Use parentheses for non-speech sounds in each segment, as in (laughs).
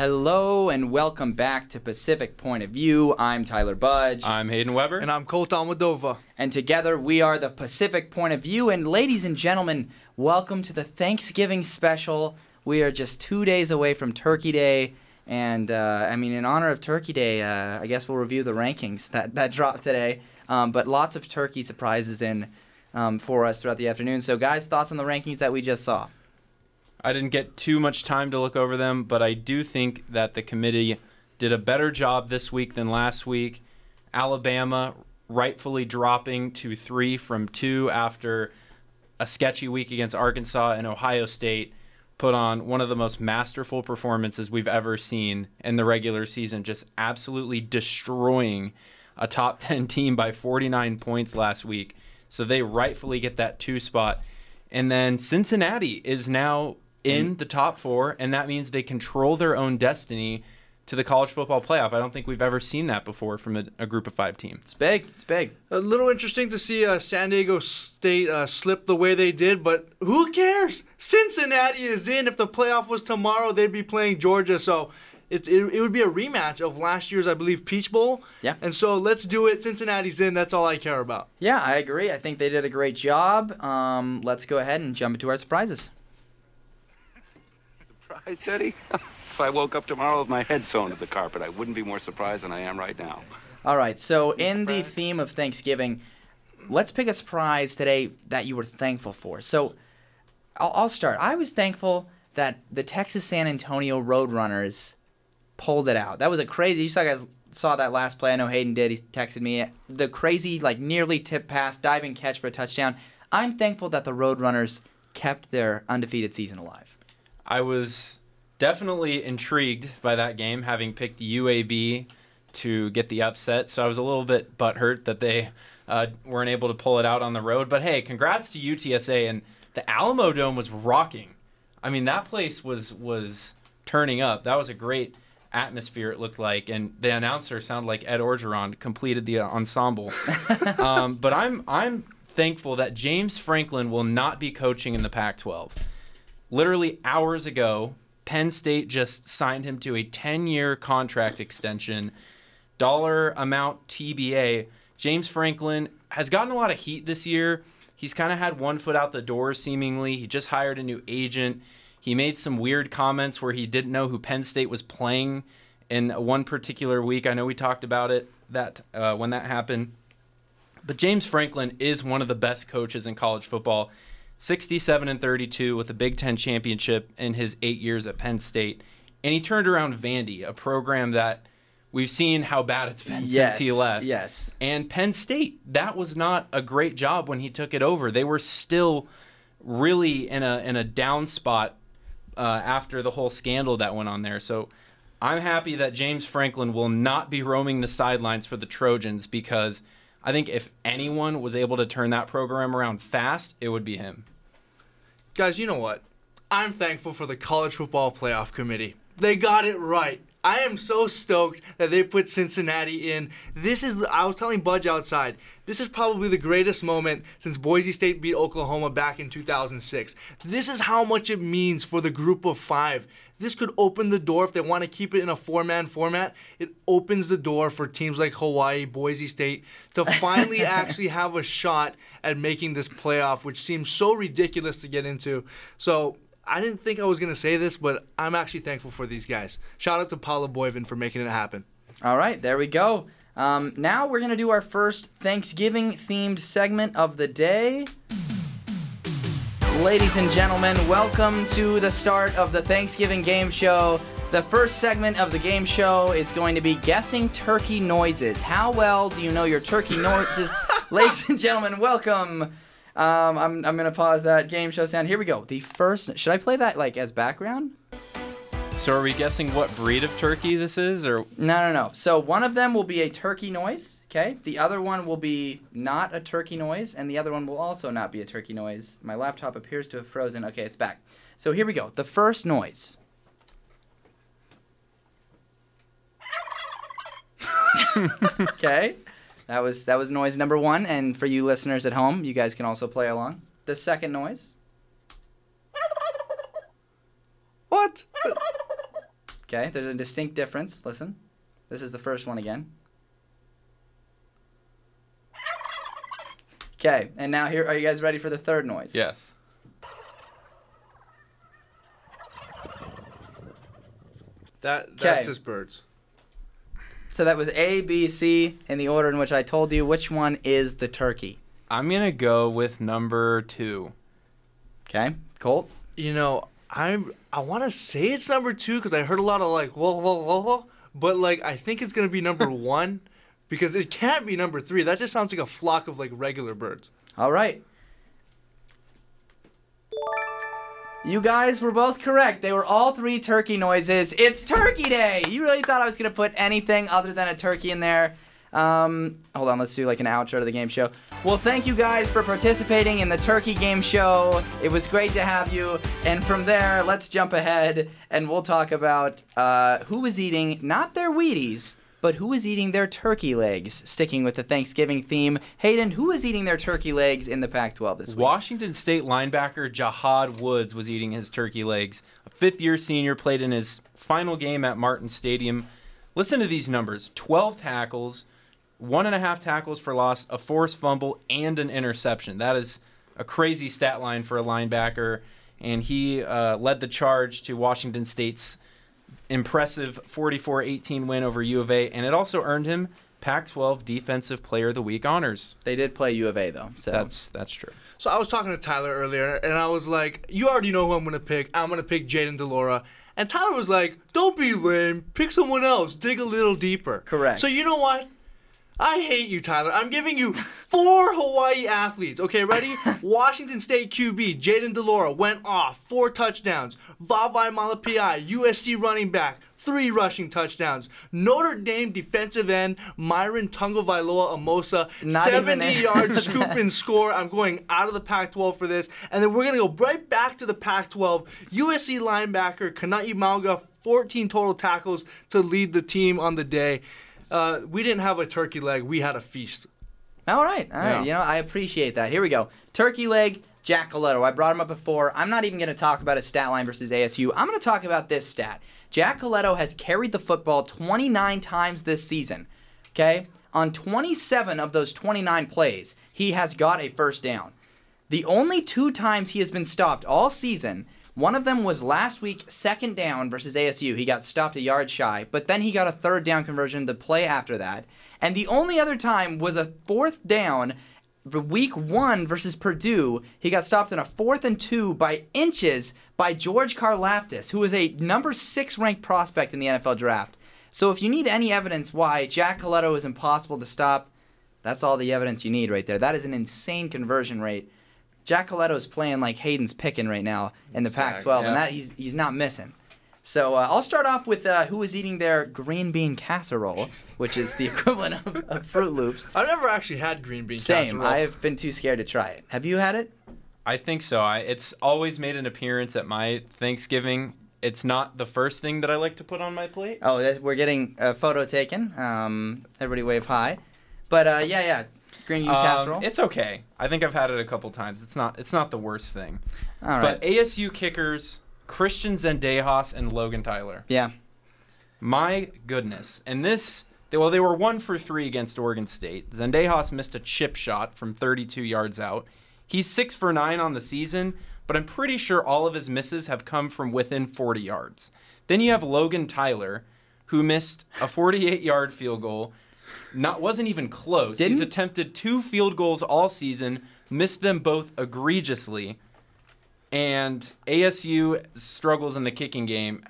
Hello and welcome back to Pacific Point of View. I'm Tyler Budge. I'm Hayden Weber. And I'm Colt Almadova. And together we are the Pacific Point of View. And ladies and gentlemen, welcome to the Thanksgiving special. We are just two days away from Turkey Day. And uh, I mean, in honor of Turkey Day, uh, I guess we'll review the rankings that, that dropped today. Um, but lots of turkey surprises in um, for us throughout the afternoon. So, guys, thoughts on the rankings that we just saw? I didn't get too much time to look over them, but I do think that the committee did a better job this week than last week. Alabama rightfully dropping to three from two after a sketchy week against Arkansas and Ohio State put on one of the most masterful performances we've ever seen in the regular season, just absolutely destroying a top (laughs) 10 team by 49 points last week. So they rightfully get that two spot. And then Cincinnati is now in the top four, and that means they control their own destiny to the college football playoff. I don't think we've ever seen that before from a, a group of five team. It's big. It's big. A little interesting to see uh, San Diego State uh, slip the way they did, but who cares? Cincinnati is in. If the playoff was tomorrow, they'd be playing Georgia. So it, it, it would be a rematch of last year's, I believe, Peach Bowl. Yeah. And so let's do it. Cincinnati's in. That's all I care about. Yeah, I agree. I think they did a great job. Um, let's go ahead and jump into our surprises. Surprised, Eddie? (laughs) if I woke up tomorrow with my head sewn to the carpet, I wouldn't be more surprised than I am right now. All right, so in the theme of Thanksgiving, let's pick a surprise today that you were thankful for. So I'll, I'll start. I was thankful that the Texas San Antonio Roadrunners pulled it out. That was a crazy. You saw guys saw that last play. I know Hayden did. He texted me the crazy, like nearly tip pass, diving catch for a touchdown. I'm thankful that the Roadrunners kept their undefeated season alive. I was definitely intrigued by that game, having picked UAB to get the upset. So I was a little bit butthurt that they uh, weren't able to pull it out on the road. But hey, congrats to UTSA and the Alamodome was rocking. I mean, that place was was turning up. That was a great atmosphere. It looked like, and the announcer sounded like Ed Orgeron completed the ensemble. (laughs) um, but I'm I'm thankful that James Franklin will not be coaching in the Pac-12 literally hours ago, Penn State just signed him to a 10 year contract extension, dollar amount TBA. James Franklin has gotten a lot of heat this year. He's kind of had one foot out the door, seemingly. He just hired a new agent. He made some weird comments where he didn't know who Penn State was playing in one particular week. I know we talked about it that uh, when that happened. But James Franklin is one of the best coaches in college football. 67 and 32 with a Big Ten championship in his eight years at Penn State. And he turned around Vandy, a program that we've seen how bad it's been Yes, since he left. yes. And Penn State, that was not a great job when he took it over. They were still really in a in a down spot uh, after the whole scandal that went on there. So I'm happy that James Franklin will not be roaming the sidelines for the Trojans because I think if anyone was able to turn that program around fast, it would be him. Guys, you know what? I'm thankful for the College Football Playoff Committee. They got it right. I am so stoked that they put Cincinnati in. This is, I was telling Budge outside, this is probably the greatest moment since Boise State beat Oklahoma back in 2006. This is how much it means for the group of five. This could open the door if they want to keep it in a four man format. It opens the door for teams like Hawaii, Boise State to finally (laughs) actually have a shot at making this playoff, which seems so ridiculous to get into. So I didn't think I was going to say this, but I'm actually thankful for these guys. Shout out to Paola Boivin for making it happen. All right, there we go. Um, now we're going to do our first Thanksgiving themed segment of the day. Ladies and gentlemen, welcome to the start of the Thanksgiving game show. The first segment of the game show is going to be guessing turkey noises. How well do you know your turkey noises? (laughs) Ladies and gentlemen, welcome. Um, I'm, I'm going to pause that game show sound. Here we go. The first, should I play that like as background? So are we guessing what breed of turkey this is or No, no, no. So one of them will be a turkey noise, okay? The other one will be not a turkey noise, and the other one will also not be a turkey noise. My laptop appears to have frozen. Okay, it's back. So here we go. The first noise. (laughs) okay. That was that was noise number 1 and for you listeners at home, you guys can also play along. The second noise. What? Okay, there's a distinct difference. Listen, this is the first one again. Okay, and now here, are you guys ready for the third noise? Yes. That that's Okay. just birds. So that was A, B, C in the order in which I told you. Which one is the turkey? I'm gonna go with number two. Okay, Colt. You know, I'm I want to say it's number two because I heard a lot of like whoa whoa whoa whoa, but like I think it's gonna be number (laughs) one because it can't be number three. That just sounds like a flock of like regular birds. All right. You guys were both correct. They were all three turkey noises. It's Turkey Day. You really thought I was gonna put anything other than a turkey in there? Um, hold on, let's do like an outro to the game show. Well, thank you guys for participating in the Turkey Game Show. It was great to have you. And from there, let's jump ahead and we'll talk about uh, who was eating not their Wheaties, but who was eating their turkey legs. Sticking with the Thanksgiving theme, Hayden, who was eating their turkey legs in the Pac-12 this week? Washington State linebacker Jahad Woods was eating his turkey legs. A fifth year senior played in his final game at Martin Stadium. Listen to these numbers 12 tackles, one and a half tackles for loss, a forced fumble, and an interception. That is a crazy stat line for a linebacker. And he uh, led the charge to Washington State's impressive 44 18 win over U of A. And it also earned him Pac 12 Defensive Player of the Week honors. They did play U of A though, so That's, that's true. So I was talking to Tyler earlier, and I was like, "You already know who I'm gonna pick. I'm gonna pick Jayden de Laura." And Tyler was like, "Don't be lame. Pick someone else. Dig a little deeper." Correct. So you know what? I hate you, Tyler. I'm giving you four Hawaii athletes. Okay, ready? (laughs) Washington State QB Jayden de Laura went off, four touchdowns. Vavae Malepeai, USC running back, three rushing touchdowns. Notre Dame defensive end Myron Tagovailoa-Amosa, Not even 70 in- yard (laughs) scoop and score. I'm going out of the Pac-12 for this, and then we're gonna go right back to the Pac-12. USC linebacker Kanai Mauga, 14 total tackles to lead the team on the day. Uh, we didn't have a turkey leg; we had a feast. All right, all right. Yeah. You know, I appreciate that. Here we go. Turkey leg, Jack Colletto. I brought him up before. I'm not even going to talk about his stat line versus ASU. I'm going to talk about this stat. Jack Colletto has carried the football 29 times this season. Okay? On 27 of those 29 plays, he has got a first down. The only two times he has been stopped all season, one of them was last week, second down versus ASU. He got stopped a yard shy, but then he got a third down conversion the play after that. And the only other time was a fourth down, week one versus Purdue. He got stopped in a fourth and two by inches by George Karlaftis, who is a number six ranked prospect in the NFL draft. So if you need any evidence why Jack Colletto is impossible to stop, that's all the evidence you need right there. That is an insane conversion rate. Jack Colletto is playing like Hayden's picking right now in the Exact- Pac-12, yeah. and that he's he's not missing. So uh, I'll start off with uh, who was eating their green bean casserole, (laughs) which is the equivalent of, of Froot Loops. I've never actually had green bean Same. casserole. I've been too scared to try it. Have you had it? I think so. I, it's always made an appearance at my Thanksgiving. It's not the first thing that I like to put on my plate. Oh, we're getting a photo taken. Um, everybody wave hi. But uh, yeah, yeah, green Um, casserole. it's okay. I think I've had it a couple times. It's not. It's not the worst thing. All right. But ASU kickers Christian Zendejas and Logan Tyler. yeah. My goodness. And this, they, well, they were one for three against Oregon State. Zendejas missed a chip shot from 32 yards out. He's six for nine on the season, but I'm pretty sure all of his misses have come from within 40 yards. Then you have Logan Tyler, who missed a 48 yard field goal. Not wasn't even close. He's Didn't- attempted two field goals all season, missed them both egregiously and ASU struggles in the kicking game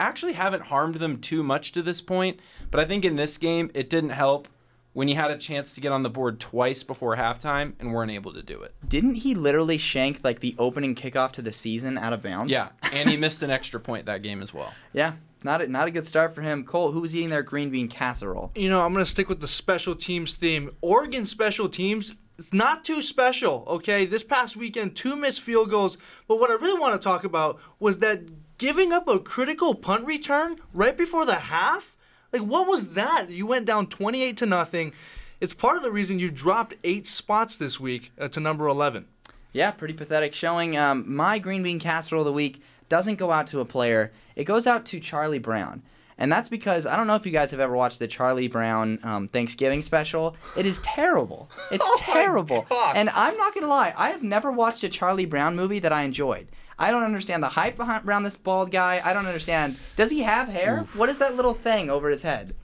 actually haven't harmed them too much to this point, but I think in this game it didn't help when you had a chance to get on the board twice before halftime and weren't able to do it. Didn't he literally shank like the opening kickoff to the season out of bounds? Yeah, and he missed an extra point that game as well. Yeah. Not a, not a good start for him. Cole, who was eating their green bean casserole? you know, I'm gonna stick with the special teams theme. Oregon special teams, it's not too special, okay? This past weekend, two missed field goals. But what I really want to talk about was that giving up a critical punt return right before the half. Like, what was that? You went down 28 to nothing. It's part of the reason you dropped eight spots this week uh, to number 11. Yeah, pretty pathetic showing. Um, my green bean casserole of the week, doesn't go out to a player. It goes out to Charlie Brown. And that's because I don't know if you guys have ever watched the Charlie Brown um, Thanksgiving special. It is terrible. It's (laughs) Oh terrible. And I'm not gonna lie, I have never watched a Charlie Brown movie that I enjoyed. I don't understand the hype behind around this bald guy. I don't understand. Does he have hair? What is that little thing over his head?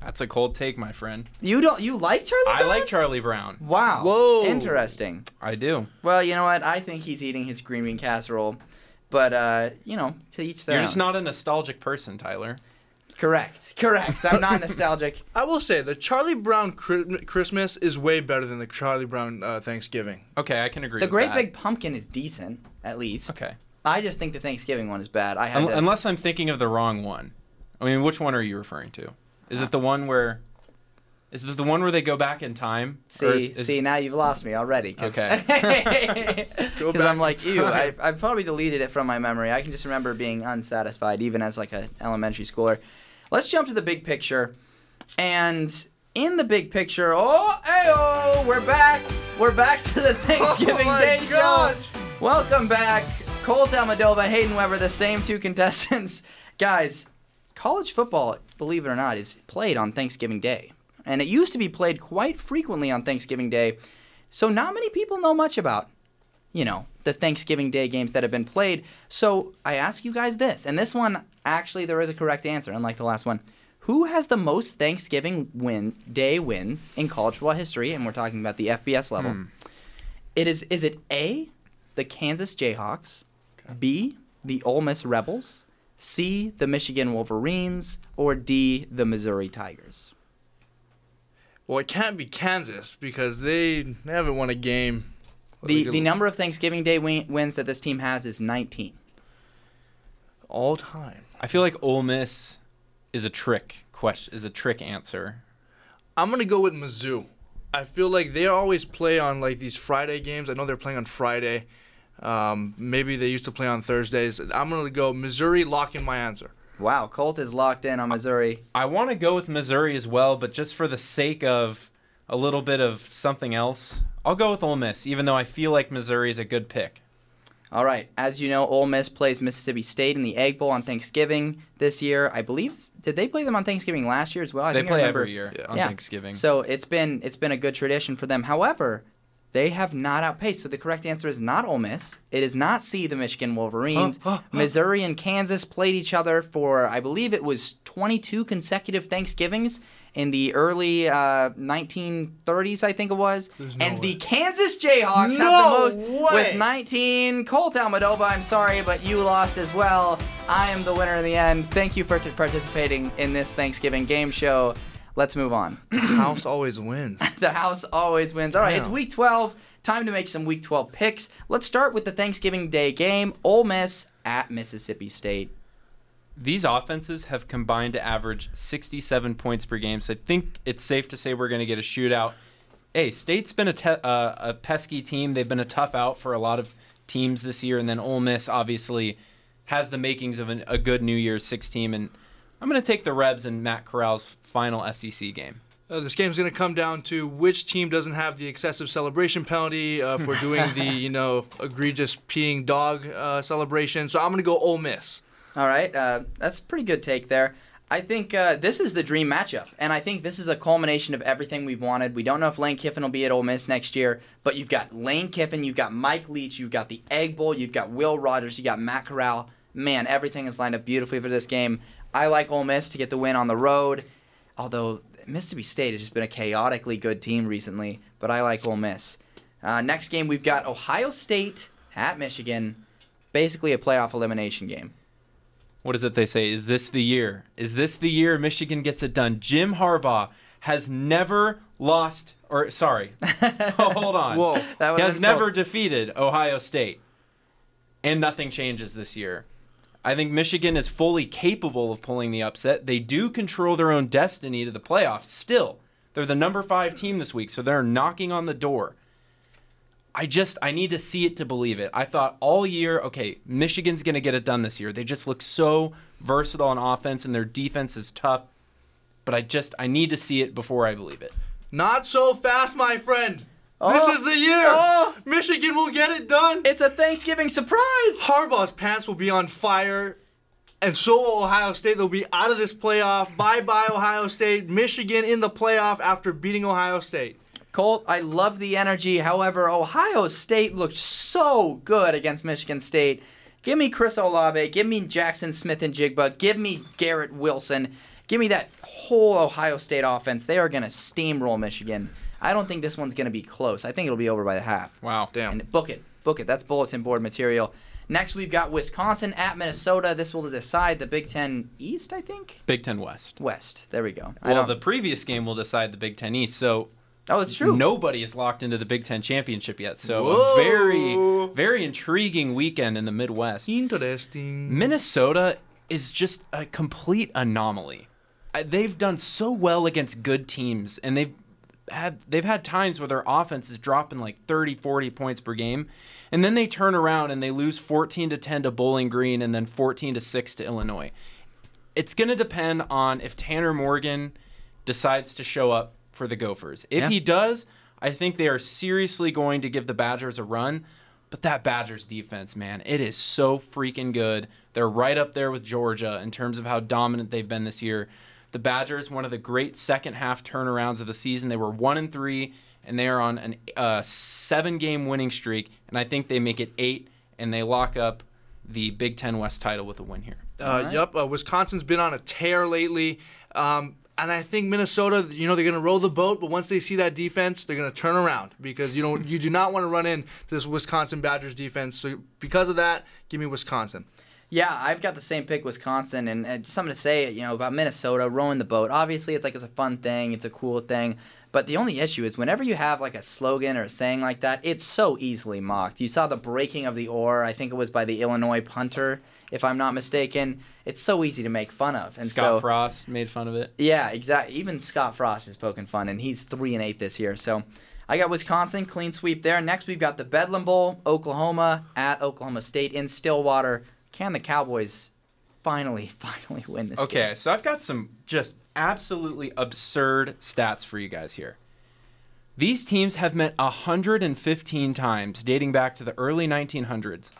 That's a cold take, my friend. You don't. You like Charlie? Brown? I like Charlie Brown. Wow. Whoa. Interesting. I do. Well, you know what? I think he's eating his green bean casserole, but uh, you know, to each their You're just not a nostalgic person, Tyler. correct. Correct. I'm not (laughs) nostalgic. I will say the Charlie Brown Chri- Christmas is way better than the Charlie Brown uh, Thanksgiving. Okay, I can agree. The with Great that. Big Pumpkin is decent, at least. Okay. I just think the Thanksgiving one is bad. I had Un- to, unless I'm thinking of the wrong one. I mean, which one are you referring to? Is it the one where? Is it the one where they go back in time? Or is- see. is- see, now you've lost me already. Okay. (laughs) Go Because I'm like in you. I, I've probably deleted it from my memory. I can just remember being unsatisfied, even as like an elementary schooler. Let's jump to the big picture, and in the big picture, oh, ayo, we're back. We're back to the (laughs) oh Thanksgiving Oh Day gosh. show. Welcome back, Colt Almadova, Hayden Weber, the same two contestants. (laughs) Guys, college football, believe it or not, is played on Thanksgiving Day. And it used to be played quite frequently on Thanksgiving Day. So not many people know much about, you know, the Thanksgiving Day games that have been played. So I ask you guys this, and this one actually there is a correct answer, unlike the last one. Who has the most Thanksgiving win day wins in college football history? And we're talking about the FBS level. Hmm. It is is it A, the Kansas Jayhawks, B, the Ole Miss Rebels, C, the Michigan Wolverines, or D, the Missouri Tigers? Well, it can't be Kansas because they, they haven't won a game. The Like, the number of Thanksgiving Day win- wins that this team has is 19. all time. I feel like Ole Miss is a trick question. Is a trick answer. I'm gonna go with Mizzou. I feel like they always play on like these Friday games. I know they're playing on Friday. Um, maybe they used to play on Thursdays. I'm gonna go Missouri. Lock in my answer. Wow, Colt is locked in on Missouri. I want to go with Missouri as well, but just for the sake of a little bit of something else, I'll go with Ole Miss, even though I feel like Missouri is a good pick. All right, as you know, Ole Miss plays Mississippi State in the Egg Bowl on Thanksgiving this year. I believe did they play them on Thanksgiving last year as well? I they play every year on Yeah. Thanksgiving. So it's been it's been a good tradition for them. However, they have not outpaced. So the correct answer is not Ole Miss. It is not C, the Michigan Wolverines. Missouri and Kansas played each other for I believe it was 22 consecutive Thanksgivings in the early uh, 1930s, I think it was. No and way. the Kansas Jayhawks have the most way. with 19. Colt Almadova, I'm sorry, but you lost as well. I am the winner in the end. Thank you for t- participating in this Thanksgiving game show. Let's move on. (clears throat) The house always wins. (laughs) the house always wins. All right, it's week 12. Time to make some week 12 picks. Let's start with the Thanksgiving Day game. Ole Miss at Mississippi State. These offenses have combined to average 67 points per game, so I think it's safe to say we're going to get a shootout. Hey, State's been a, te- uh, a pesky team. They've been a tough out for a lot of teams this year, and then Ole Miss obviously has the makings of an, a good New Year's Six team. And I'm going to take the Rebs and Matt Corral's final SEC game. Uh, this game's going to come down to which team doesn't have the excessive celebration penalty uh, for (laughs) doing the you know egregious peeing dog uh, celebration. So I'm going to go Ole Miss. All right, uh, that's a pretty good take there. I think uh, this is the dream matchup, and I think this is a culmination of everything we've wanted. We don't know if Lane Kiffin will be at Ole Miss next year, but you've got Lane Kiffin, you've got Mike Leach, you've got the Egg Bowl, you've got Will Rogers, you got Matt Corral. Man, everything is lined up beautifully for this game. I like Ole Miss to get the win on the road, although Mississippi State has just been a chaotically good team recently, but I like Ole Miss. Uh, next game, we've got Ohio State at Michigan, basically a playoff elimination game. What is it they say? Is this the year? Is this the year Michigan gets it done? Jim Harbaugh has never lost, or sorry, (laughs) oh, hold on. Whoa. That he has never cool. defeated Ohio State, and nothing changes this year. I think Michigan is fully capable of pulling the upset. They do control their own destiny to the playoffs. Still, they're the number five team this week, so they're knocking on the door. I just I need to see it to believe it. I thought all year, okay, Michigan's going to get it done this year. They just look so versatile on offense and their defense is tough. But I just I need to see it before I believe it. Not so fast, my friend. Oh. This is the year. Oh. Michigan will get it done. It's a Thanksgiving surprise. Harbaugh's pants will be on fire, and so will Ohio State. They'll be out of this playoff. Bye bye, Ohio State. Michigan in the playoff after beating Ohio State. Colt, I love the energy. However, Ohio State looked so good against Michigan State. Give me Chris Olave. Give me Jaxon Smith-Njigba. Give me Garrett Wilson. Give me that whole Ohio State offense. They are going to steamroll Michigan. I don't think this one's going to be close. I think it'll be over by the half. Wow. Damn. And book it. Book it. That's bulletin board material. Next, we've got Wisconsin at Minnesota. This will decide the Big Ten East, I think? Big Ten West. West. There we go. Well, the previous game will decide the Big Ten East. So oh, it's true. nobody is locked into the Big Ten championship yet. So Whoa. a very, very intriguing weekend in the Midwest. Interesting. Minnesota is just a complete anomaly. They've done so well against good teams, and they've had they've had times where their offense is dropping like 30, 40 points per game, and then they turn around and they lose 14 to 10 to Bowling Green and then 14 to 6 to Illinois. It's going to depend on if Tanner Morgan decides to show up for the Gophers. If Yeah. he does, I think they are seriously going to give the Badgers a run. But that Badgers defense, man, it is so freaking good. They're right up there with Georgia in terms of how dominant they've been this year. The Badgers, one of the great second half turnarounds of the season. They were one and three, and they are on an uh, seven game winning streak. And I think they make it eight, and they lock up the Big Ten West title with a win here. Uh, Alright. Yep, uh, Wisconsin's been on a tear lately. Um, and I think Minnesota, you know, they're going to roll the boat, but once they see that defense, they're going to turn around because you know you do not want to run into this Wisconsin Badgers defense. So because of that, give me Wisconsin. Yeah, I've got the same pick, Wisconsin, and, and just something to say, you know, about Minnesota rowing the boat. Obviously, it's like it's a fun thing, it's a cool thing, but the only issue is whenever you have like a slogan or a saying like that, it's so easily mocked. You saw the breaking of the oar. I think it was by the Illinois punter, if I'm not mistaken. It's so easy to make fun of, and Scott so Frost made fun of it. yeah, exactly. Even Scott Frost is poking fun, and he's three and eight this year. So I got Wisconsin clean sweep there. Next, we've got the Bedlam Bowl, Oklahoma at Oklahoma State in Stillwater. Can the Cowboys finally, (laughs) finally win this? Okay, game? so I've got some just absolutely absurd stats for you guys here. These teams have met 115 times dating back to the early 1900s.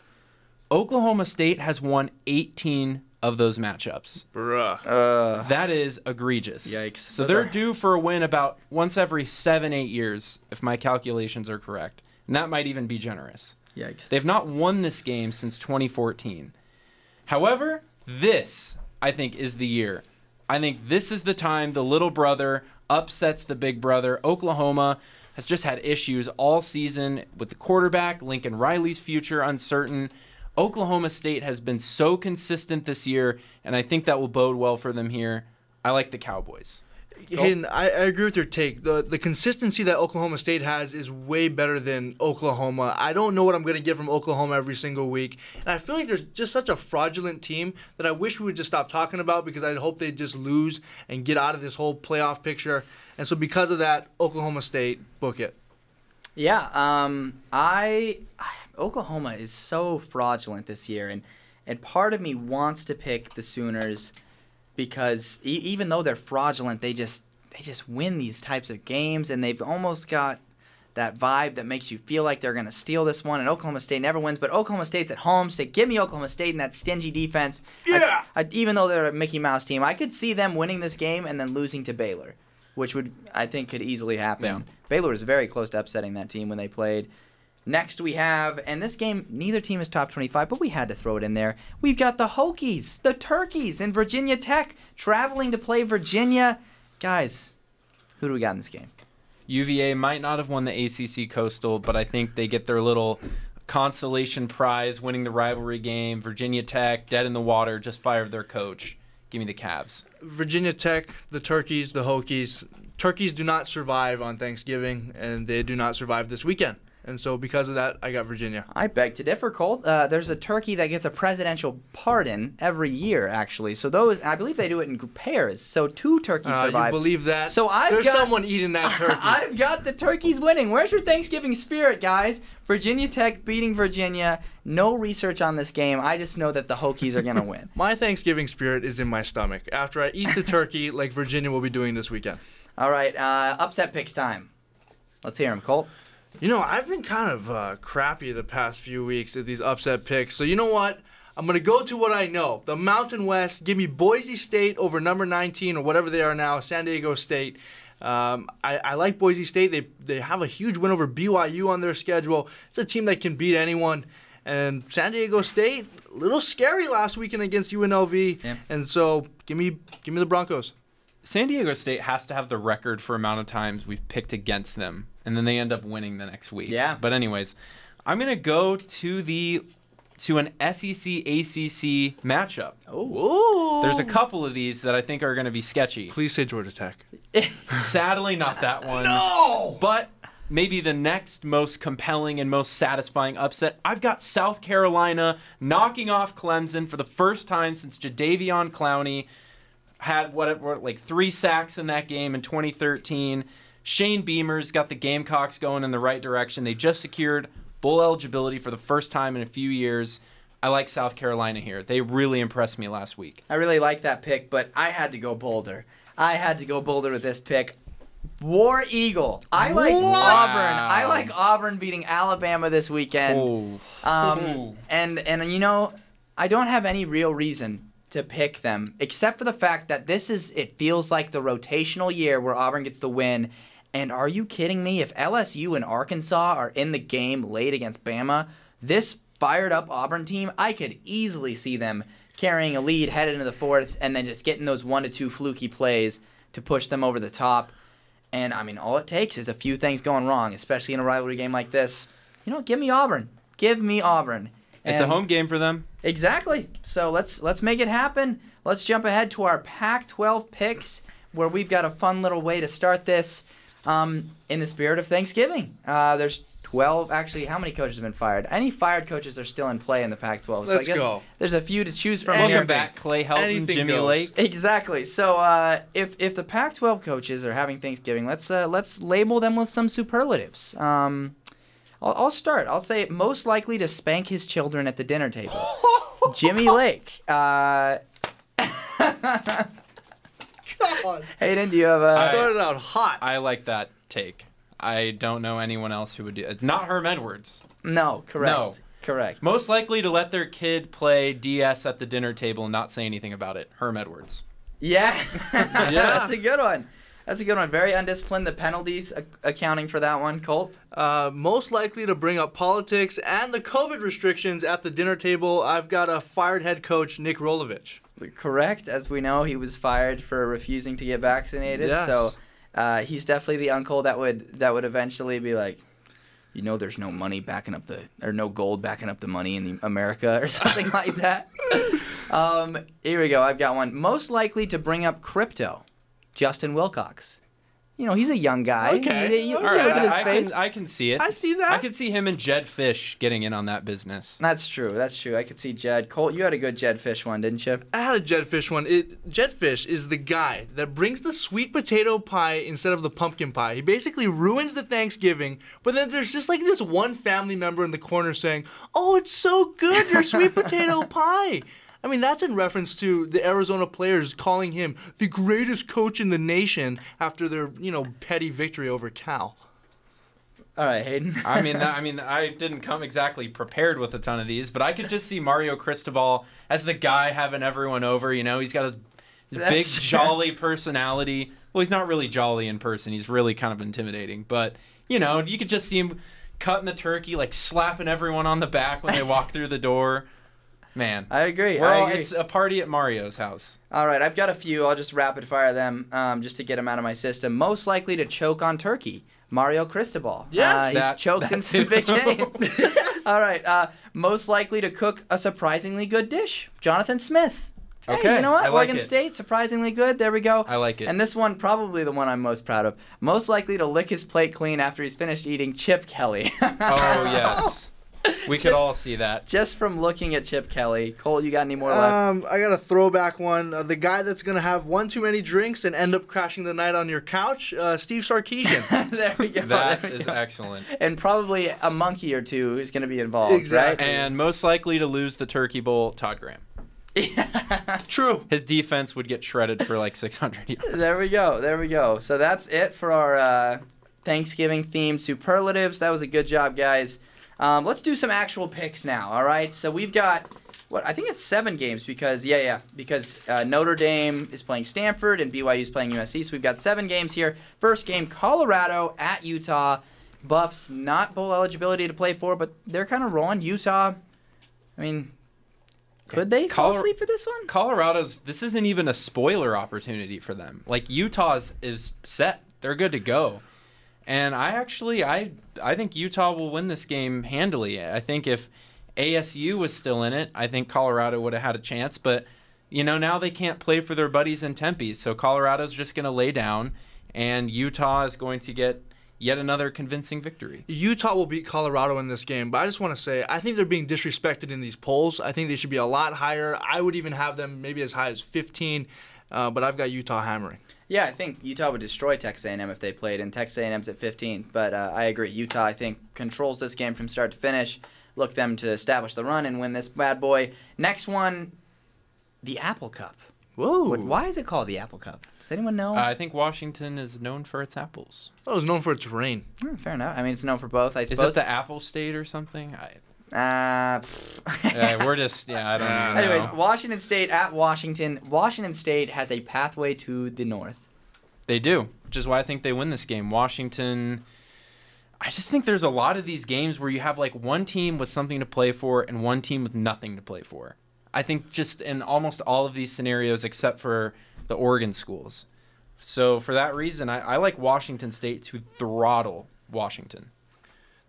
Oklahoma State has won 18 of those matchups. Bruh. Uh, That is egregious. Yikes. So Those they're are- due for a win about once every seven, eight years, if my calculations are correct. And that might even be generous. yikes. They've not won this game since 2014. However, this, I think, is the year. I think this is the time the little brother upsets the big brother. Oklahoma has just had issues all season with the quarterback, Lincoln Riley's future uncertain. Oklahoma State has been so consistent this year, and I think that will bode well for them here. I like the Cowboys. Hayden, I, I agree with your take. The the consistency that Oklahoma State has is way better than Oklahoma. I don't know what I'm going to get from Oklahoma every single week. And I feel like there's just such a fraudulent team that I wish we would just stop talking about because I hope they just lose and get out of this whole playoff picture. And so because of that, Oklahoma State, book it. Yeah, um, I, I Oklahoma is so fraudulent this year, and and part of me wants to pick the Sooners because e- even though they're fraudulent, they just they just win these types of games, and they've almost got that vibe that makes you feel like they're going to steal this one. And Oklahoma State never wins, but Oklahoma State's at home, so give me Oklahoma State and that stingy defense. I- Yeah! I, even though they're a Mickey Mouse team, I could see them winning this game and then losing to Baylor, which would I think could easily happen. Yeah. Baylor was very close to upsetting that team when they played. Next we have, and this game neither team is top 25, but we had to throw it in there. We've got the Hokies, the Turkeys, and Virginia Tech traveling to play Virginia. Guys, who do we got in this game? UVA might not have won the ACC Coastal, but I think they get their little consolation prize winning the rivalry game. Virginia Tech, dead in the water, just fired their coach. Give me the Cavs. Virginia Tech, the Turkeys, the Hokies. Turkeys do not survive on Thanksgiving, and they do not survive this weekend. And so because of that, I got Virginia. I beg to differ, Colt. Uh, there's a turkey that gets a presidential pardon every year, actually. So those, I believe they do it in pairs. So two turkeys Uh, you believe that? So I've There's got- someone eating that (laughs) turkey. I've got the turkeys winning. Where's your Thanksgiving spirit, guys? Virginia Tech beating Virginia. No research on this game. I just know that the Hokies are gonna win. (laughs) My Thanksgiving spirit is in my stomach after I eat the turkey like Virginia will be doing this weekend. All right, uh, upset picks time. Let's hear them, Colt. You know, I've been kind of uh, crappy the past few weeks at these upset picks. So you know what? I'm gonna go to what I know. The Mountain West. Give me Boise State over number 19 or whatever they are now, San Diego State. Um, I, I like Boise State. They they have a huge win over BYU on their schedule. It's a team that can beat anyone. And San Diego State, a little scary last weekend against UNLV. Yeah. And so give me give me the Broncos. San Diego State has to have the record for amount of times we've picked against them, and then they end up winning the next week. Yeah. But anyways, I'm gonna go to the to an SEC ACC matchup. Oh, There's a couple of these that I think are gonna be sketchy. Please say Georgia Tech. (laughs) Sadly, not that one. No. But maybe the next most compelling and most satisfying upset. I've got South Carolina knocking off Clemson for the first time since Jadeveon Clowney had whatever like three sacks in that game in 2013. Shane Beamer's got the Gamecocks going in the right direction. They just secured bowl eligibility for the first time in a few years. I like South Carolina here. They really impressed me last week. I really like that pick, but I had to go bolder. I had to go bolder with this pick. War Eagle. I like? Auburn. I like Auburn beating Alabama this weekend. Um, and and you know, I don't have any real reason to pick them except for the fact that this is it feels like the rotational year where Auburn gets the win. And are you kidding me? If LSU and Arkansas are in the game late against Bama, this fired up Auburn team, I could easily see them carrying a lead headed into the fourth and then just getting those one to two fluky plays to push them over the top. And I mean, all it takes is a few things going wrong, especially in a rivalry game like this. You know, give me Auburn. Give me Auburn. It's a home game for them. Exactly. So let's let's make it happen. Let's jump ahead to our Pac-12 picks, where we've got a fun little way to start this. Um, in the spirit of Thanksgiving, uh, there's 12. Actually, how many coaches have been fired? Any fired coaches are still in play in the Pac-12. so Let's guess go. There's a few to choose from. Welcome back, Clay Helton, Anything Jimmy goes. Lake. Exactly. So uh, if if the Pac-12 coaches are having Thanksgiving, let's uh, let's label them with some superlatives. Um, I'll, I'll start. I'll say most likely to spank his children at the dinner table. (laughs) Jimmy Lake. Uh, God. Hayden, do you have a? Started out hot. I like that take. I don't know anyone else who would do it. It's not Herm Edwards. no, correct. No. Correct. Most likely to let their kid play DS at the dinner table and not say anything about it. Herm Edwards. Yeah, (laughs) Yeah. (laughs) That's a good one. That's a good one. Very undisciplined. The penalties ac- accounting for that one, Colt. Uh, most likely to bring up politics and the COVID restrictions at the dinner table, I've got a fired head coach, Nick Rolovich. Correct. As we know, he was fired for refusing to get vaccinated. Yes. So uh, he's definitely the uncle that would that would eventually be like, you know, there's no money backing up the or no gold backing up the money in the America or (laughs) something like that. (laughs) Um, here we go. I've got one. Most likely to bring up crypto, Justin Wilcox. You know, he's a young guy. Okay. You, you- All you right. look at his I, face. can, I can see it. I see that. I could see him and Jedd Fisch getting in on that business. That's true. That's true. I could see Jedd. Colt, you had a good Jedd Fisch one, didn't you? I had a Jedd Fisch one. It, Jedd Fisch is the guy that brings the sweet potato pie instead of the pumpkin pie. He basically ruins the Thanksgiving, but then there's just like this one family member in the corner saying, "Oh, it's so good, your sweet potato (laughs) pie." I mean, that's in reference to the Arizona players calling him the greatest coach in the nation after their, you know, petty victory over Cal. All right, Hayden. I mean, (laughs) I mean, I didn't come exactly prepared with a ton of these, but I could just see Mario Cristobal as the guy having everyone over. You know, he's got his big, true. (laughs) jolly personality. Well, he's not really jolly in person. He's really kind of intimidating. But you know, you could just see him cutting the turkey, like slapping everyone on the back when they walk through the door. Man, I agree. we're I all, agree. it's a party at Mario's house. All right, I've got a few. I'll just rapid fire them um, just to get them out of my system. Most likely to choke on turkey, Mario Cristobal. Yes. uh, he's That- choked in some too. big (laughs) games. (laughs) All right, uh, most likely to cook a surprisingly good dish, Jonathan Smith. Hey, Okay, you know what? I like Oregon it. State, surprisingly good. There we go. I like it. And this one, probably the one I'm most proud of. Most likely to lick his plate clean after he's finished eating Chip Kelly. (laughs) oh yes, we could all see that. Just from looking at Chip Kelly. Cole, you got any more left? Um, I got a throwback one. Uh, the guy that's gonna have one too many drinks and end up crashing the night on your couch, uh, Steve Sarkisian. (laughs) there we go. That we is go. excellent. and probably a monkey or two is going to be involved, Exactly. And most likely to lose the Turkey Bowl, Todd Graham. right? (laughs) True. His defense would get shredded for like 600 yards. there we go. There we go. So that's it for our uh, Thanksgiving themed superlatives. That was a good job, guys. Um, let's do some actual picks now. All right. So we've got what I think it's seven games because yeah, yeah, because uh, Notre Dame is playing Stanford and BYU is playing USC. So we've got seven games here. First game, Colorado at Utah. Buffs not bowl eligibility to play for, but they're kind of rolling. Utah. I mean, could they fall Color- asleep for this one? Colorado's this isn't even a spoiler opportunity for them. Like Utah's is set. They're good to go. And I actually I I think Utah will win this game handily. I think if ASU was still in it, I think Colorado would have had a chance, but you know, now they can't play for their buddies in Tempe. So Colorado's just going to lay down and Utah is going to get yet another convincing victory. Utah will beat Colorado in this game, but I just want to say I think they're being disrespected in these polls. I think they should be a lot higher. I would even have them maybe as high as 15, uh, but I've got Utah hammering. Yeah, I think Utah would destroy Texas A&M if they played, and Texas A&M's at 15. But uh, I agree, Utah I think controls this game from start to finish. Look them to establish the run and win this bad boy. Next one, the Apple Cup. Whoa. What, why is it called the Apple Cup? Does anyone know? Uh, I think Washington is known for its apples. I thought it was known for its rain. Hmm, fair enough. I mean, it's known for both, I Is suppose. it the Apple State or something? I, Uh, yeah, we're just yeah. I don't (laughs) even know. Anyways, Washington State at Washington. Washington State has a pathway to the north. They do, which is why I think they win this game. Washington. I just think there's a lot of these games where you have like one team with something to play for and one team with nothing to play for. I think just in almost all of these scenarios, except for the Oregon schools. So for that reason, I, I like Washington State to throttle Washington.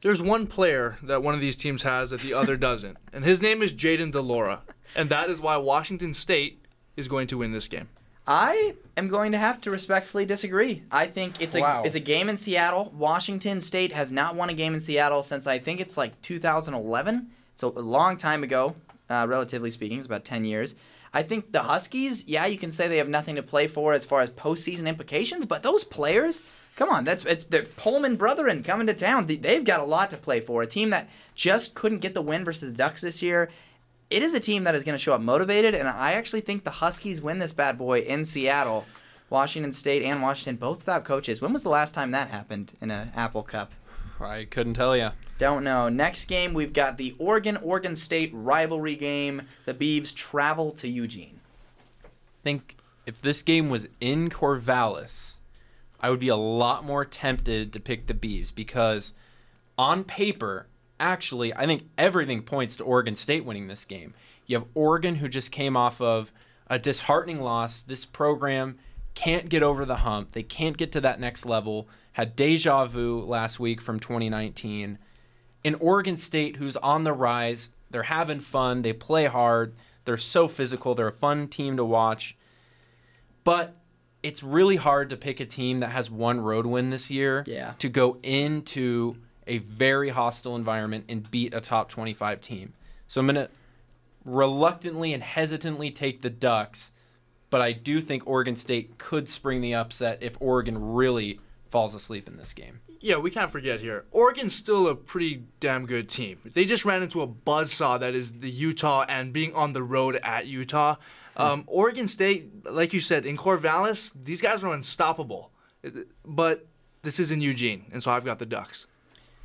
There's one player that one of these teams has that the other doesn't, and his name is Jayden de Laura, and that is why Washington State is going to win this game. I am going to have to respectfully disagree. I think it's a Wow. it's a game in Seattle. Washington State has not won a game in Seattle since I think it's like 2011. So a long time ago, uh, relatively speaking, it's about 10 years. I think the Huskies, yeah, you can say they have nothing to play for as far as postseason implications, but those players, come on, that's it's the Pullman brethren coming to town. They- They've got a lot to play for. A team that just couldn't get the win versus the Ducks this year it is a team that is going to show up motivated, and I actually think the Huskies win this bad boy in Seattle. Washington State and Washington both without coaches. When was the last time that happened in an Apple Cup? I couldn't tell you. Don't know. Next game, we've got the Oregon Oregon State rivalry game. The Beavs travel to Eugene. think if this game was in Corvallis, I would be a lot more tempted to pick the Beavs because on paper, actually, I think everything points to Oregon State winning this game. You have Oregon who just came off of a disheartening loss. This program can't get over the hump. They can't get to that next level. Had deja vu last week from 2019. In Oregon State, who's on the rise, they're having fun. They play hard. They're so physical. They're a fun team to watch. But it's really hard to pick a team that has one road win this year Yeah. to go into a very hostile environment and beat a top 25 team. So I'm going to reluctantly and hesitantly take the Ducks, but I do think Oregon State could spring the upset if Oregon really falls asleep in this game. Yeah, we can't forget here. Oregon's still a pretty damn good team. They just ran into a buzzsaw that is the Utah and being on the road at Utah. Um, Oregon State, like you said, in Corvallis, these guys are unstoppable. But this is in Eugene, and so I've got the Ducks.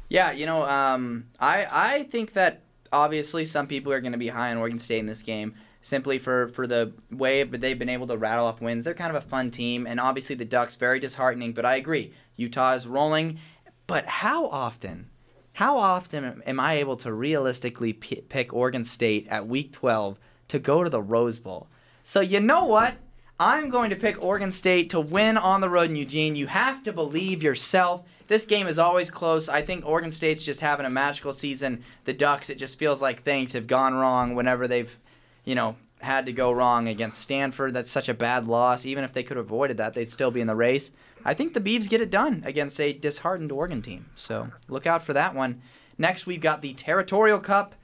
Yeah, you know, um, I I think that obviously some people are going to be high on Oregon State in this game simply for for the way but they've been able to rattle off wins. They're kind of a fun team, and obviously the Ducks very disheartening. But I agree, Utah is rolling. But how often, how often am I able to realistically p- pick Oregon State at Week 12 to go to the Rose Bowl? So you know what? I'm going to pick Oregon State to win on the road in Eugene. You have to believe yourself. This game is always close. I think Oregon State's just having a magical season. The Ducks, it just feels like things have gone wrong whenever they've, you know, had to go wrong against Stanford. That's such a bad loss. Even if they could have avoided that, they'd still be in the race. I think the Beavs get it done against a disheartened Oregon team. So look out for that one. Next, we've got the Territorial Cup.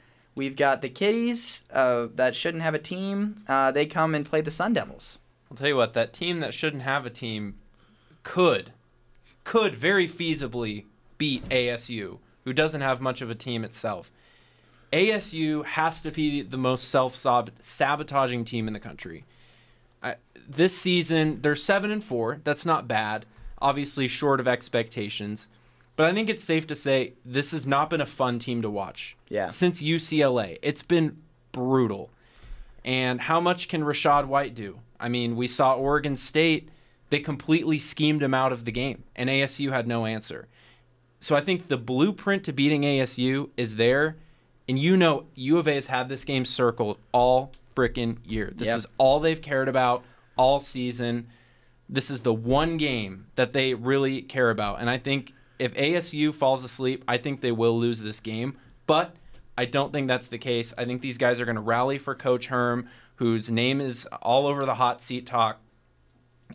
We've got the Kitties uh, that shouldn't have a team. Uh, they come and play the Sun Devils. I'll tell you what, that team that shouldn't have a team could, could very feasibly beat ASU, who doesn't have much of a team itself. ASU has to be the most self sabotaging team in the country. I, this season, they're seven and four. That's not bad. Obviously, short of expectations. But I think it's safe to say this has not been a fun team to watch. Yeah. Since UCLA, it's been brutal. And how much can Rachaad White do? I mean, we saw Oregon State, they completely schemed him out of the game, and ASU had no answer. So I think the blueprint to beating ASU is there. And you know, U of A has had this game circled all freaking year. This Yep. is all they've cared about all season. This is the one game that they really care about. And I think if ASU falls asleep, I think they will lose this game. But I don't think that's the case. I think these guys are going to rally for Coach Herm, whose name is all over the hot seat talk.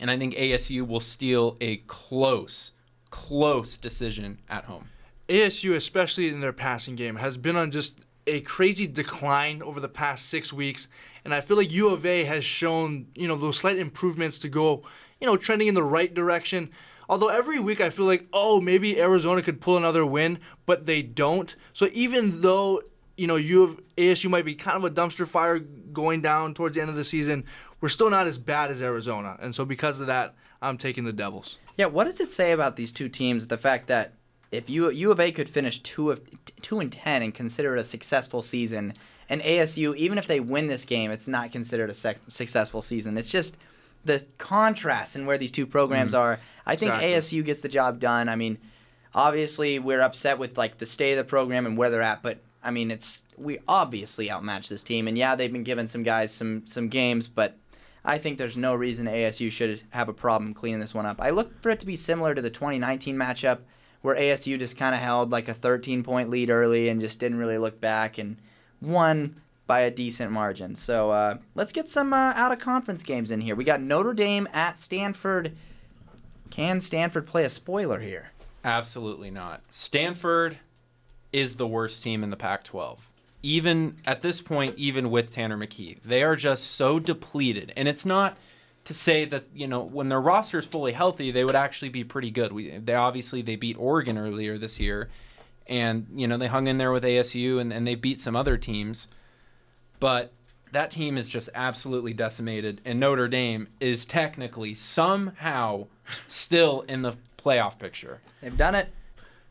And I think ASU will steal a close, close decision at home. ASU, especially in their passing game, has been on just a crazy decline over the past six weeks, and I feel like U of A has shown you know those slight improvements to go, you know, trending in the right direction. Although every week I feel like, oh, maybe Arizona could pull another win, but they don't. So even though you know U of ASU might be kind of a dumpster fire going down towards the end of the season, we're still not as bad as Arizona, and so because of that, I'm taking the Devils. Yeah, what does it say about these two teams? The fact that if U, U of A could finish two of two and ten and consider it a successful season, and ASU, even if they win this game, it's not considered a successful season. It's just the contrast in where these two programs mm-hmm. are. I think Exactly. ASU gets the job done. I mean, obviously we're upset with like the state of the program and where they're at, but I mean it's we obviously outmatched this team, and yeah, they've been giving some guys some some games, but I think there's no reason ASU should have a problem cleaning this one up. I look for it to be similar to the 2019 matchup, where ASU just kind of held like a 13 point lead early and just didn't really look back and won by a decent margin. So uh, let's get some uh, out of conference games in here. We got Notre Dame at Stanford. Can Stanford play a spoiler here? Absolutely not. Stanford is the worst team in the Pac 12. Even at this point, even with Tanner McKee, they are just so depleted. And it's not to say that, you know, when their roster is fully healthy, they would actually be pretty good. We, they obviously they beat Oregon earlier this year. And, you know, they hung in there with ASU and, and they beat some other teams. But that team is just absolutely decimated. And Notre Dame is technically somehow still in the playoff picture. They've done it.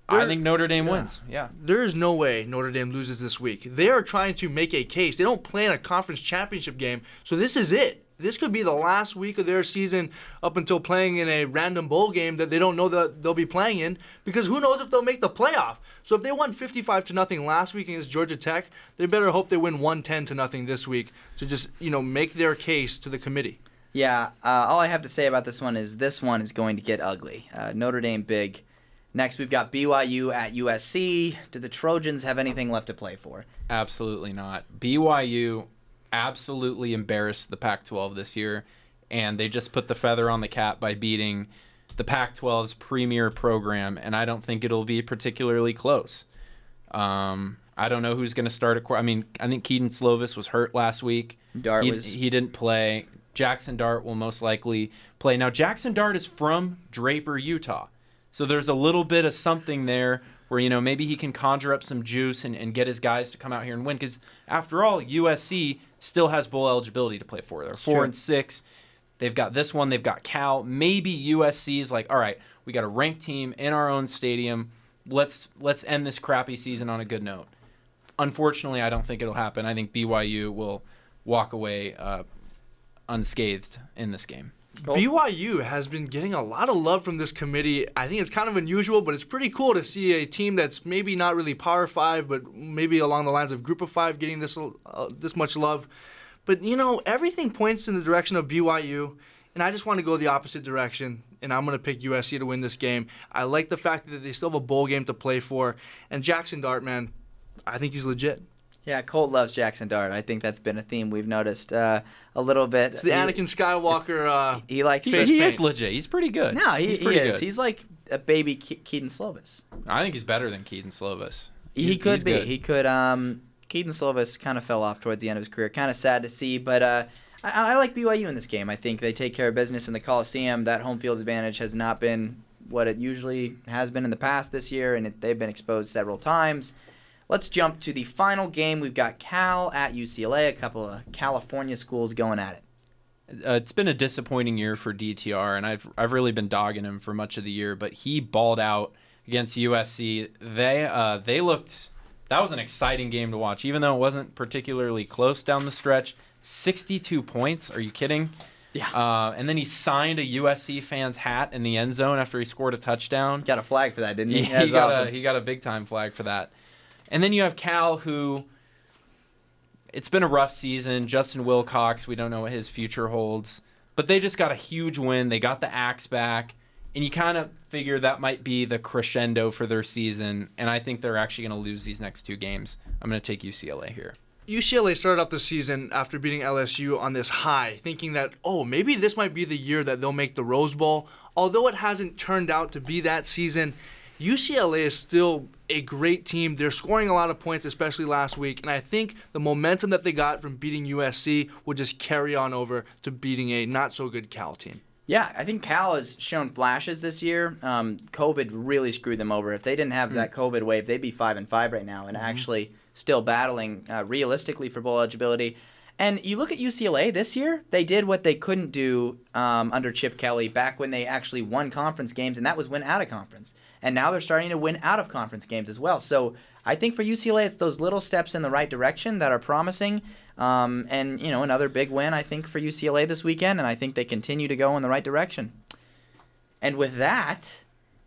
I They're- think Notre Dame yeah. wins. Yeah. There is no way Notre Dame loses this week. They are trying to make a case. They don't plan a conference championship game, so this is it. This could be the last week of their season up until playing in a random bowl game that they don't know that they'll be playing in because who knows if they'll make the playoff. So if they won 55 to nothing last week against Georgia Tech, they better hope they win 110 to nothing this week to just, you know, make their case to the committee. Yeah, uh, all I have to say about this one is this one is going to get ugly. Uh, Notre Dame big. Next, we've got BYU at USC. Do the Trojans have anything left to play for? Absolutely not. BYU absolutely embarrassed the Pac 12 this year, and they just put the feather on the cap by beating the Pac 12's premier program, and I don't think it'll be particularly close. Um, I don't know who's going to start. A, qu- I mean, I think Kedon Slovis was hurt last week. Dart he, was- he didn't play. Jackson Dart will most likely play. Now, Jackson Dart is from Draper, Utah. So there's a little bit of something there where, you know, maybe he can conjure up some juice and, and get his guys to come out here and win. Because after all, USC still has bowl eligibility to play for. They're four true. and six. They've got this one. They've got Cal. Maybe USC is like, all right, we got a ranked team in our own stadium. Let's let's end this crappy season on a good note. Unfortunately, I don't think it'll happen. I think BYU will walk away uh, unscathed in this game. Colt? BYU has been getting a lot of love from this committee. I think it's kind of unusual, but it's pretty cool to see a team that's maybe not really Power Five, but maybe along the lines of Group of Five getting this uh, this much love. But you know, everything points in the direction of BYU, and I just want to go the opposite direction. And I'm going to pick USC to win this game. I like the fact that they still have a bowl game to play for, and Jackson Dart, man, I think he's legit. Yeah, Colt loves Jackson Dart. I think that's been a theme we've noticed uh, a little bit. It's the He- Anakin Skywalker. Uh, He likes He, to. he is legit. He's pretty good. No, he, he's he is. good. He's like a baby Ke- Kedon Slovis. I think he's better than Kedon Slovis. he could be. good. He could. Um, Kedon Slovis kind of fell off towards the end of his career. Kind of sad to see, but uh, I, I like BYU in this game. I think they take care of business in the Coliseum. That home field advantage has not been what it usually has been in the past this year, and it, they've been exposed several times. Let's jump to the final game. We've got Cal at UCLA. A couple of California schools going at it. Uh, it's been a disappointing year for DTR, and I've I've really been dogging him for much of the year. But he balled out against USC. They uh, they looked that was an exciting game to watch, even though it wasn't particularly close down the stretch. 62 points. Are you kidding? Yeah. Uh, and then he signed a USC fan's hat in the end zone after he scored a touchdown. Got a flag for that, didn't he? (laughs) He, That's got awesome. a he got a big time flag for that. And then you have Cal, who it's been a rough season. Justin Wilcox, we don't know what his future holds, but they just got a huge win. They got the axe back, and you kind of figure that might be the crescendo for their season. And I think they're actually going to lose these next two games. I'm going to take UCLA here. UCLA started off the season after beating LSU on this high, thinking that, oh, maybe this might be the year that they'll make the Rose Bowl. Although it hasn't turned out to be that season, UCLA is still a great team. They're scoring a lot of points, especially last week. And I think the momentum that they got from beating USC will just carry on over to beating a not so good Cal team. Yeah, I think Cal has shown flashes this year. Um, COVID really screwed them over. If they didn't have that COVID wave, they'd be five and five right now, and actually still battling uh, realistically for bowl eligibility. And you look at UCLA this year; they did what they couldn't do um, under Chip Kelly back when they actually won conference games, and that was win out of conference. And now they're starting to win out of conference games as well. So I think for UCLA, it's those little steps in the right direction that are promising. Um, and you know, another big win I think for UCLA this weekend, and I think they continue to go in the right direction. And with that,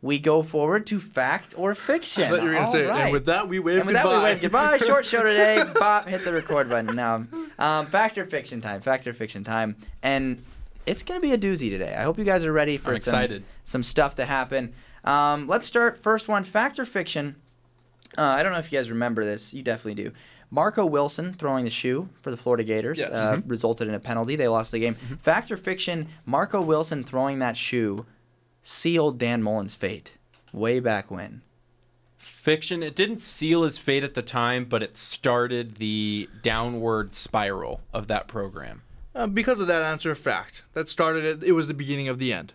we go forward to fact or fiction. I thought you were going to say, right. and with that, we wave And with goodbye. that, we wave goodbye. Short show (laughs) today. Bob, hit the record button now. Um, fact or fiction time. Fact or fiction time. And it's going to be a doozy today. I hope you guys are ready for I'm some, excited. some stuff to happen. Um, let's start. First one fact or fiction. Uh, I don't know if you guys remember this. You definitely do. Marco Wilson throwing the shoe for the Florida Gators Yes. uh, resulted in a penalty. They lost the game. Fact or fiction, Marco Wilson throwing that shoe sealed Dan Mullen's fate way back when. Fiction. It didn't seal his fate at the time, but it started the downward spiral of that program. Uh, because of that answer, fact. That started it. It was the beginning of the end.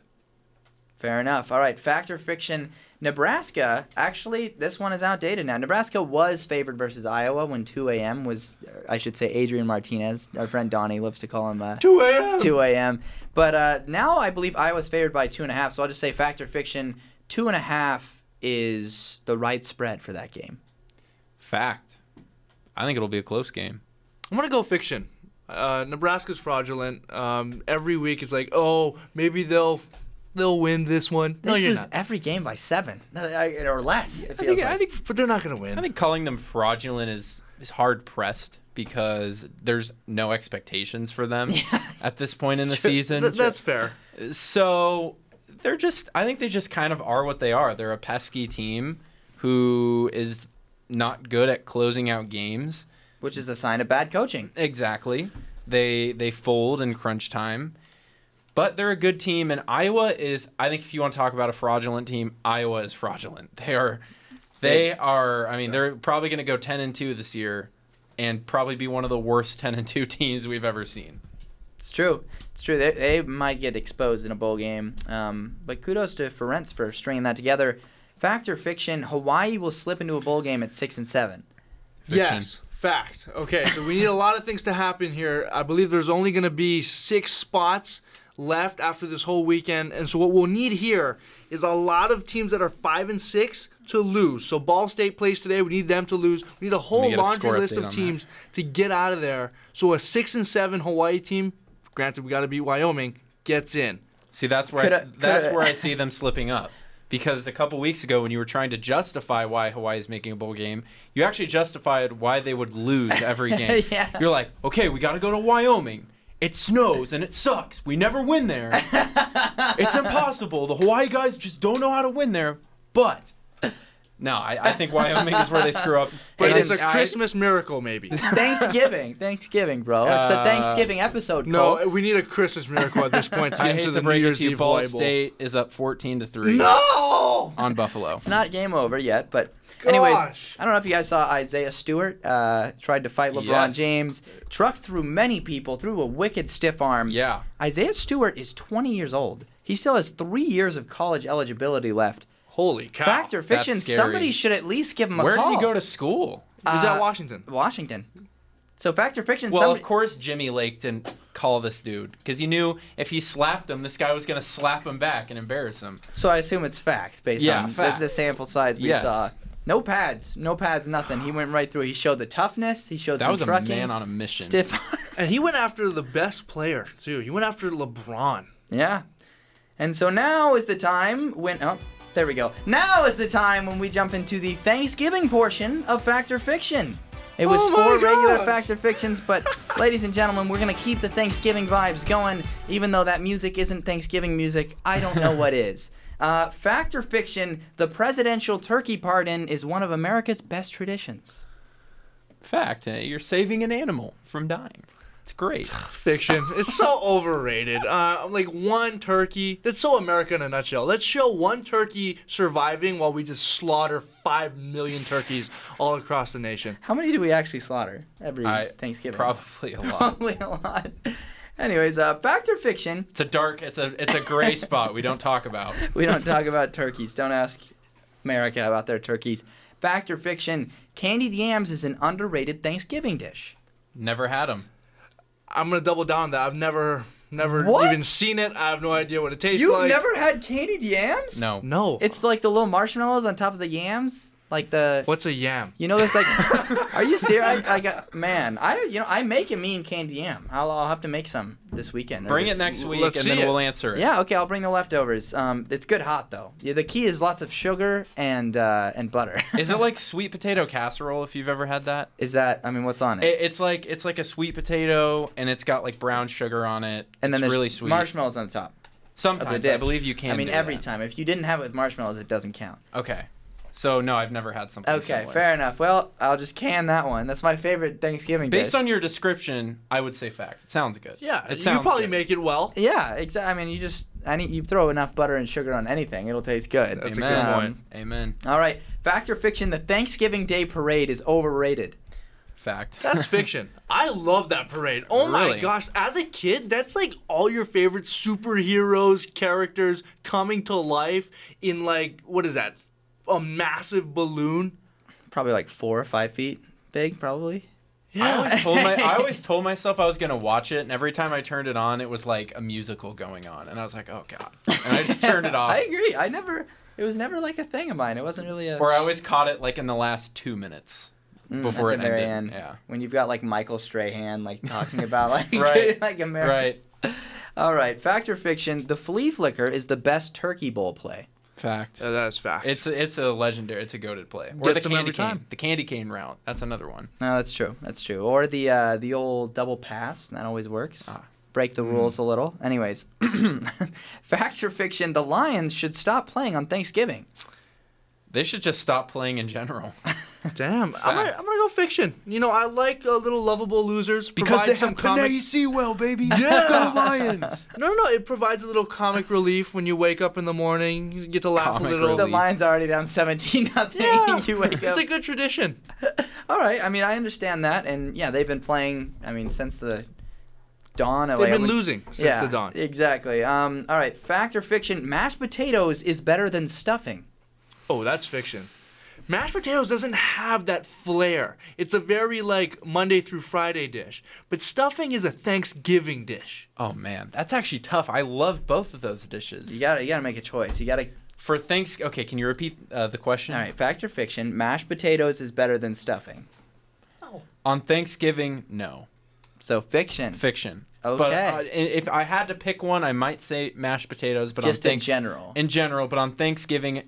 Fair enough. All right, fact or fiction? Nebraska, actually, this one is outdated now. Nebraska was favored versus Iowa when 2 a.m. was, I should say, Adrian Martinez. Our friend Donnie loves to call him uh, 2 a.m. 2 a.m. But uh, now I believe Iowa's favored by two and a half. So I'll just say fact or fiction. Two and a half is the right spread for that game. Fact. I think it'll be a close game. I'm gonna go fiction. Uh, Nebraska's fraudulent. Um, every week it's like, oh, maybe they'll they'll win this one. They No, just you're lose not. every game by seven or less. It I think, like. I think, but they're not gonna win. I think calling them fraudulent is is hard pressed because there's no expectations for them (laughs) at this point in the season. Th- that's fair. So they're just I think they just kind of are what they are. They're a pesky team who is not good at closing out games. which is a sign of bad coaching. Exactly. They they fold in crunch time. But they're a good team and Iowa is I think if you want to talk about a fraudulent team, Iowa is fraudulent. (laughs) They are they are I mean they're probably going to go 10 and 2 this year and probably be one of the worst (laughs) 10 and 2 teams we've ever seen. It's true. It's true. They, they might get exposed in a bowl game. Um, but kudos to Ferentz for stringing that together. Fact or fiction? Hawaii will slip into a bowl game at six and seven. Fiction. Yes, fact. Okay, so we need a lot of things to happen here. I believe there's only going to be six spots left after this whole weekend, and so what we'll need here is a lot of teams that are five and six to lose. So Ball State plays today. We need them to lose. We need a whole get a laundry score list of on that. teams to get out of there. So a six and seven Hawaii team, granted we got to beat Wyoming, gets in. See, that's where I, Coulda- s- that's coulda- where I see them slipping up. Because a couple weeks ago, when you were trying to justify why Hawaii is making a bowl game, you actually justified why they would lose every (laughs) game. Yeah. You're like, okay, we got to go to Wyoming. It snows and it sucks. We never win there. (laughs) it's impossible. The Hawaii guys just don't know how to win there. But no, I, I think Wyoming is where they screw up. (laughs) But Hey, it's a Christmas miracle, maybe. Thanksgiving. Thanksgiving, bro. It's the Uh, Thanksgiving episode. No, we need a Christmas miracle at this point to I hate to the New break it Year's to you, Ball State is up 14 to three No! on Buffalo. It's not game over yet, but anyways, Gosh. I don't know if you guys saw Isaiah Stewart uh, tried to fight LeBron Yes. James, trucked through many people, threw a wicked stiff arm. Yeah. Isaiah Stewart is 20 years old. He still has three years of college eligibility left. Holy cow. Fact or fiction? scary. Somebody should at least give him a Where call. did he go to school? He was Uh, at Washington. Washington. So fact or fiction? Well, somebody- of course, Jimmy Lake didn't call this dude because he knew if he slapped him, this guy was gonna slap him back and embarrass him. So I assume it's fact based Yeah, on the- fact. The, sample size we Yes. saw. No pads, no pads, nothing. He went right through. He showed the toughness. He showed That some was a man on a mission. stiff. (laughs) And he went after the best player too. He went after LeBron. yeah. And so now is the time when oh, there we go. Now is the time when we jump into the Thanksgiving portion of Fact or Fiction. It was Oh my four regular gosh. Fact or Fictions, but (laughs) ladies and gentlemen, we're gonna keep the Thanksgiving vibes going, even though that music isn't Thanksgiving music. I don't know what is. Uh, fact or fiction? The presidential turkey pardon is one of America's best traditions. Fact, eh, you're saving an animal from dying. It's great. (laughs) Fiction. It's so (laughs) overrated. Uh, like one turkey. That's so America in a nutshell. Let's show one turkey surviving while we just slaughter five million turkeys all across the nation. How many do we actually slaughter every I Thanksgiving? probably a (laughs) lot. Probably a lot. Anyways, uh, fact or fiction? It's a dark. It's a it's a gray spot we don't talk about. We don't talk about turkeys. Don't ask America about their turkeys. Fact or fiction? Candied yams is an underrated Thanksgiving dish. Never had them. I'm gonna double down on that. I've never, never What? even seen it. I have no idea what it tastes You've like. never had candied yams? No. No. It's like the little marshmallows on top of the yams, like the. What's a yam? You know, there's like. (laughs) are you serious? I, I got man. I you know I make a mean candy yam. I'll, I'll have to make some this weekend. or Bring it next week and then it. we'll answer it. Yeah, okay, I'll bring the leftovers. Um, it's good hot though. Yeah, the key is lots of sugar and uh, and butter. (laughs) Is it like sweet potato casserole if you've ever had that? Is that? I mean, what's on it? It, it's like it's like a sweet potato and it's got like brown sugar on it. and then it's there's really sweet. marshmallows on the top. Sometimes I believe you can. I mean, do every that. time. If you didn't have it with marshmallows, it doesn't count. Okay. So no, I've never had something. Okay, similar. fair enough. Well, I'll just can that one. That's my favorite Thanksgiving Based dish. on your description, I would say fact. It sounds good. Yeah, it sounds. you probably good. make it well. Yeah, exactly. I mean, you just I need you throw enough butter and sugar on anything, it'll taste good. That's a Amen. good Um. Amen. All right, fact or fiction? The Thanksgiving Day parade is overrated. Fact. That's (laughs) fiction. I love that parade. Oh my gosh. As a kid, that's like all your favorite superheroes, characters coming to life in like, what is that? A massive balloon? Probably like four or five feet big, probably. I always told my I always (laughs) told myself I was gonna watch it, and every time I turned it on, it was like a musical going on, and I was like, oh god, and I just turned it (laughs) off. I agree. I never. It was never like a thing of mine. It wasn't really a. Or I always caught it like in the last two minutes Mm, before at it the very ended. end. Yeah. When you've got like Michael Strahan like talking about (laughs) like Right. like America. Right. All right, fact or fiction? The flea flicker is the best turkey bowl play. Fact. Uh, that is fact. It's a, it's a legendary. It's a goaded play. Or the candy every cane. time. The candy cane route. That's another one. No, that's true. That's true. Or the uh, the old double pass. That always works. Ah. Break the Mm. rules a little. Anyways, (clears throat) fact or fiction? The Lions should stop playing on Thanksgiving. They should just stop playing in general. (laughs) Damn. I'm gonna, I'm gonna go fiction. You know, I like uh, little lovable losers. Because they provide some comic. Sewell, baby. (laughs) Yeah. Go Lions. No, no, no. It provides a little comic relief when you wake up in the morning. You get to laugh Comic a little. The. Lions are already down seventeen nothing. Yeah. (laughs) you wake up. it's a good tradition. (laughs) All right. I mean, I understand that, and yeah, they've been playing. I mean, since the dawn of They've like, been when- losing since yeah, the dawn. Exactly. Um. All right. Fact or fiction? Mashed potatoes is better than stuffing. Oh, that's fiction. Mashed potatoes doesn't have that flair. It's a very like Monday through Friday dish. But stuffing is a Thanksgiving dish. Oh man, that's actually tough. I love both of those dishes. You gotta you gotta make a choice. You gotta. For thanks. Okay, can you repeat uh, the question? All right. Fact or fiction? Mashed potatoes is better than stuffing. Oh. On Thanksgiving, no. So fiction. Fiction. Okay. But uh, if I had to pick one, I might say mashed potatoes. But Just on in Thanks- general. in general, but on Thanksgiving,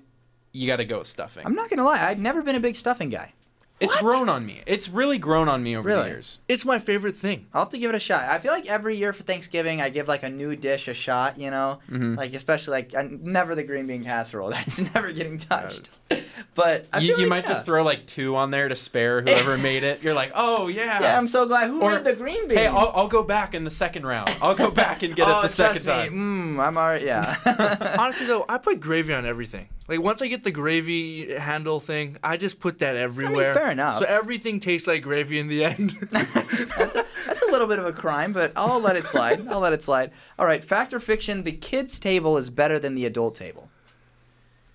you got to go with stuffing. I'm not gonna lie. I've never been a big stuffing guy. it's What? grown on me. It's really grown on me over Really? the years. It's my favorite thing. I'll have to give it a shot. I feel like every year for Thanksgiving, I give like a new dish a shot. You know, Mhm. like especially like I, never the green bean casserole. (laughs) That's never getting touched. (laughs) But I You, feel you like, might yeah. just throw like two on there to spare whoever (laughs) made it. You're like, oh yeah. Yeah, I'm so glad. Who Or, made the green beans? Hey, I'll, I'll go back in the second round. I'll go back and get oh, it the second trust me. time. Mm, I'm already yeah. Honestly though, I put gravy on everything. Like once I get the gravy handle thing, I just put that everywhere. I mean, fair enough. So everything tastes like gravy in the end. (laughs) that's, a, that's a little bit of a crime, but I'll let it slide. I'll let it slide. All right, fact or fiction? The kids' table is better than the adult table.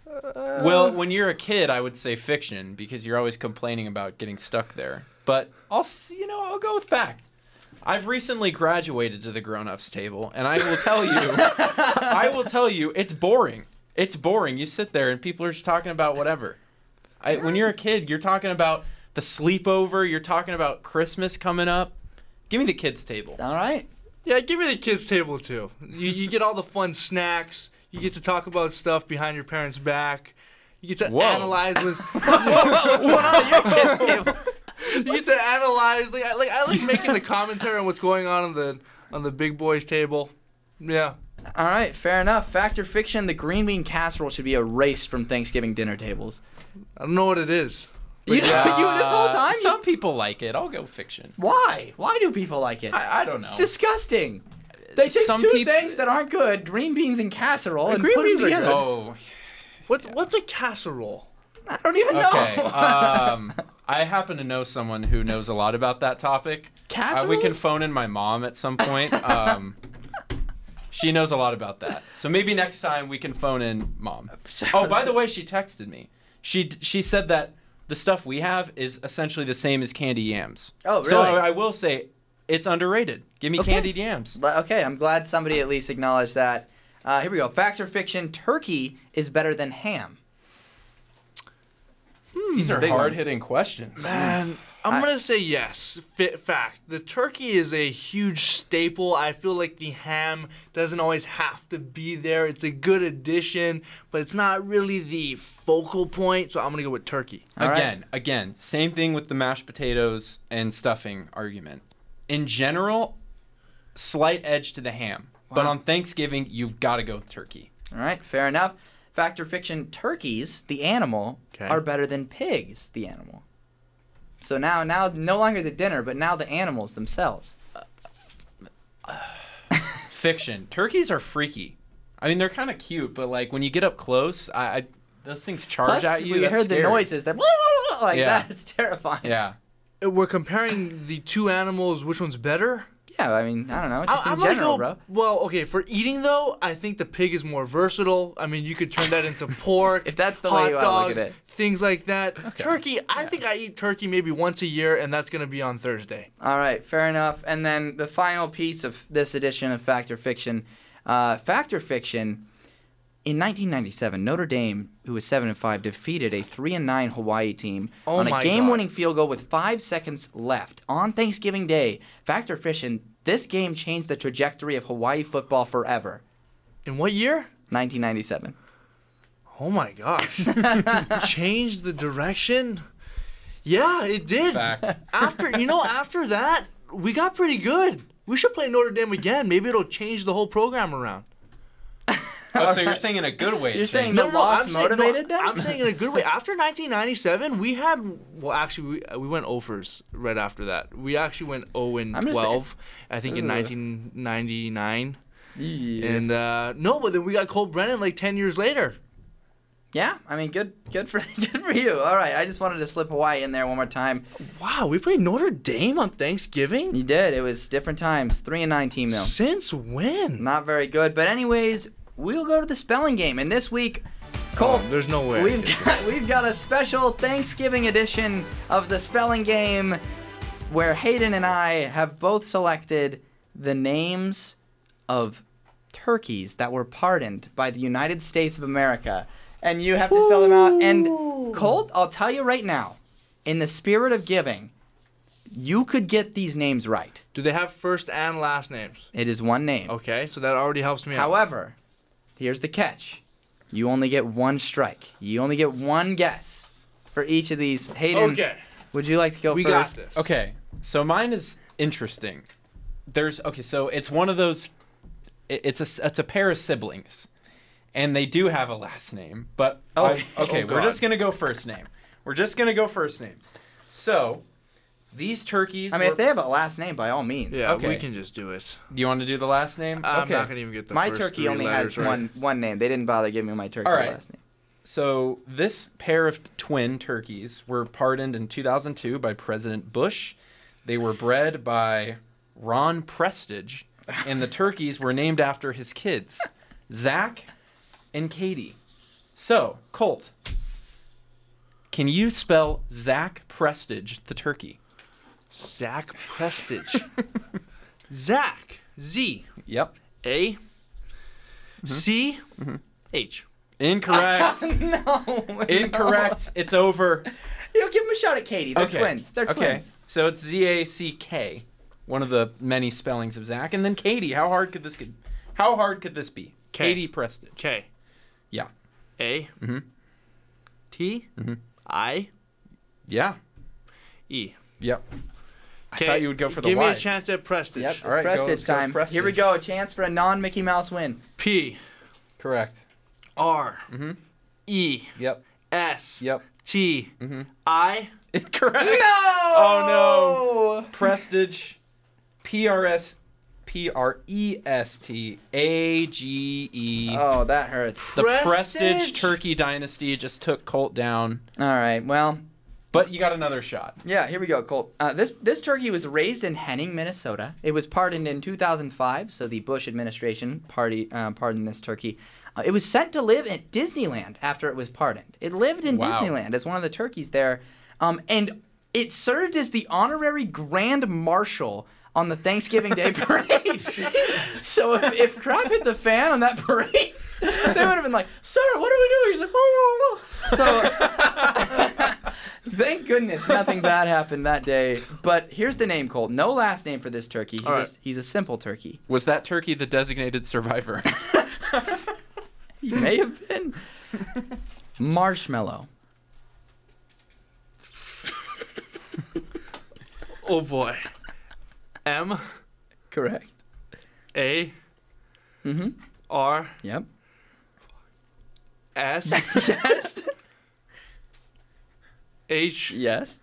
Uh, well, when you're a kid, I would say fiction because you're always complaining about getting stuck there. But I'll, you know, I'll go with fact. I've recently graduated to the grown-ups table, and I will tell you, (laughs) I will tell you, it's boring. It's boring. You sit there and people are just talking about whatever. I, when you're a kid, you're talking about the sleepover. You're talking about Christmas coming up. Give me the kids' table. All right. Yeah, give me the kids' table too. You, you get all the fun snacks. You get to talk about stuff behind your parents' back. You get to Whoa. analyze with. (laughs) What's going on at your kids' table? (laughs) you get to analyze. Like I like I like making the commentary on what's going on on the on the big boys' table. Yeah. All right, fair enough. Fact or fiction? The green bean casserole should be erased from Thanksgiving dinner tables. I don't know what it is. You, you this whole time? Some people like it. I'll go fiction. Why? Why do people like it? I, I don't know. It's disgusting. They take Some two peop- things that aren't good, green beans and casserole, and green put them beans are together. good. oh, What's what's a casserole? I don't even know. okay. (laughs) um, I happen to know someone who knows a lot about that topic. Uh, we can phone in my mom at some point. Um, she knows a lot about that. So maybe next time we can phone in mom. (laughs) Oh, by the way, she texted me. She she said that the stuff we have is essentially the same as candy yams. Oh, So really? I, I will say it's underrated. Give me Okay. candied yams. Okay, I'm glad somebody at least acknowledged that. Uh, here we go. Fact or fiction? Turkey is better than ham. These are hard hitting questions. Man, I'm I- gonna say yes. Fit fact. The turkey is a huge staple. I feel like the ham doesn't always have to be there. It's a good addition, but it's not really the focal point. So I'm gonna go with turkey. All right. again, again, same thing with the mashed potatoes and stuffing argument. In general, slight edge to the ham. But on Thanksgiving, you've got to go with turkey. All right, fair enough. Fact or fiction? Turkeys, the animal, Okay. are better than pigs, the animal. So now, now, no longer the dinner, but now the animals themselves. Fiction. Turkeys are freaky. I mean, they're kind of cute, but like when you get up close, I, I those things charge Plus, at you. we That's heard the noises that like Yeah. that. It's terrifying. Yeah. We're comparing the two animals. Which one's better? Yeah, I mean, I don't know, just I- in I'm general, go- bro. Well, okay, for eating though, I think the pig is more versatile. I mean, you could turn that into (laughs) pork. If that's the hot way you dogs, look at it. things like that. Turkey, I think I eat turkey maybe once a year, and that's gonna be on Thursday. All right, fair enough. And then the final piece of this edition of Fact or Fiction, uh, Fact or Fiction. In 1997, Notre Dame, who was seven and five, defeated a three and nine Hawaii team Oh on a game-winning field goal with five seconds left on Thanksgiving Day. Factor Fiction. This game changed the trajectory of Hawaii football forever. In what year? 1997. Oh my gosh. (laughs) Changed the direction? Yeah, it did. Fact. After you know, after that, we got pretty good. We should play Notre Dame again. Maybe it'll change the whole program around. (laughs) (laughs) Oh, so you're saying in a good way? You're saying changed. The loss I'm motivated saying, them? I'm saying in a good way. After 1997, we had well, actually, we, we went offers right after that. We actually went 0 and I'm just 12. I think in 1999. Yeah. And uh, no, but then we got Colt Brennan like 10 years later. yeah, I mean, good, good for, (laughs) good for you. All right, I just wanted to slip Hawaii in there one more time. Wow, we played Notre Dame on Thanksgiving. You did. It was different times. Three and nine team though. Since when? Not very good. But anyways, we'll go to the spelling game. And this week, Cole, Oh, there's no way. We've got, we've got a special Thanksgiving edition of the spelling game where Hayden and I have both selected the names of turkeys that were pardoned by the United States of America. And you have to spell them out. And Colt, I'll tell you right now, in the spirit of giving, you could get these names right. Do they have first and last names? It is one name. Okay, so that already helps me out. However, here's the catch. You only get one strike. You only get one guess for each of these. Hayden, Okay, would you like to go we first? got this. Okay, so mine is interesting. There's okay, so it's one of those. It's a it's a pair of siblings, and they do have a last name. But Oh, I- okay, oh we're just gonna go first name. We're just gonna go first name. So, these turkeys. I mean, were- if they have a last name, by all means. Yeah, we can just do it. do you want to do the last name? I'm okay. not gonna even get the my first turkey three only letters has right. one one name. They didn't bother giving me my turkey All right. last name. So this pair of twin turkeys were pardoned in 2002 by President Bush. They were bred by Ron Prestage, and the turkeys were named after his kids, Zach and Katie. So, Colt, can you spell Zack Prestage, the turkey? Zack Prestage. (laughs) Zach. Z. Yep. A. C. H. Incorrect. (laughs) no. Incorrect. (laughs) It's over. You know, give them a shot at Katie. They're okay. twins. They're okay. twins. So it's Z A C K, one of the many spellings of Zach, and then Katie. How hard could this get? How hard could this be? K. Katie Prestage. K. Yeah. A. Mhm. T. Mhm. I. Yeah. E. Yep. I 'Kay, thought you would go for the Give Y. me a chance at Prestage. Yep. It's All right, go- Prestage let's go time. Prestage. Here we go. A chance for a non-Mickey Mouse win. P. Correct. R. Mhm. E. Yep. S. Yep. T. Mhm. I. (laughs) Incorrect. No. Oh, no. Prestage. P R S P R E S T A G E. Oh, that hurts. The Prestage Prestage? Turkey Dynasty just took Colt down, All right. Well, but you got another shot. yeah. Here we go, Colt. Uh, this this turkey was raised in Henning, Minnesota. It was pardoned in 2005, so the Bush administration party uh, pardoned this turkey. Uh, it was sent to live at Disneyland after it was pardoned. It lived in Wow. Disneyland as one of the turkeys there, um, and it served as the honorary Grand Marshal on the Thanksgiving Day (laughs) parade. so if, if crap hit the fan on that parade, (laughs) they would have been like, "Sir, what are we doing?" He's like, "Oh, oh, oh." So (laughs) thank goodness nothing (laughs) bad happened that day. But here's the name, Colt. No last name for this turkey. He's, All a, he's a simple turkey. Was that turkey the designated survivor? (laughs) (laughs) He may have been marshmallow. Oh boy. M. Correct. A. Mm-hmm. R. Yep. S. yes. H. Yes.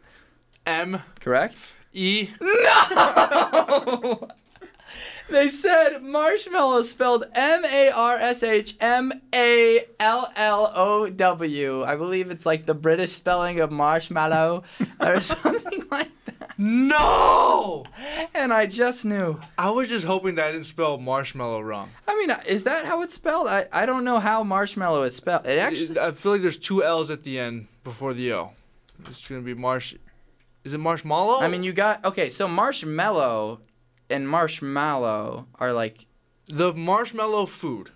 M. Correct. E. No. (laughs) they said marshmallow spelled M A R S H M A L L O W. I believe it's like the British spelling of marshmallow or (laughs) something like that. No! And I just knew. I was just hoping that I didn't spell marshmallow wrong. I mean, uh, is that how it's spelled? I, I don't know how marshmallow is spelled. It actually. I feel like there's two L's at the end before the O. It's gonna be marsh. Is it marshmallow? I mean, you got okay. So marshmallow and marshmallow are like the marshmallow food.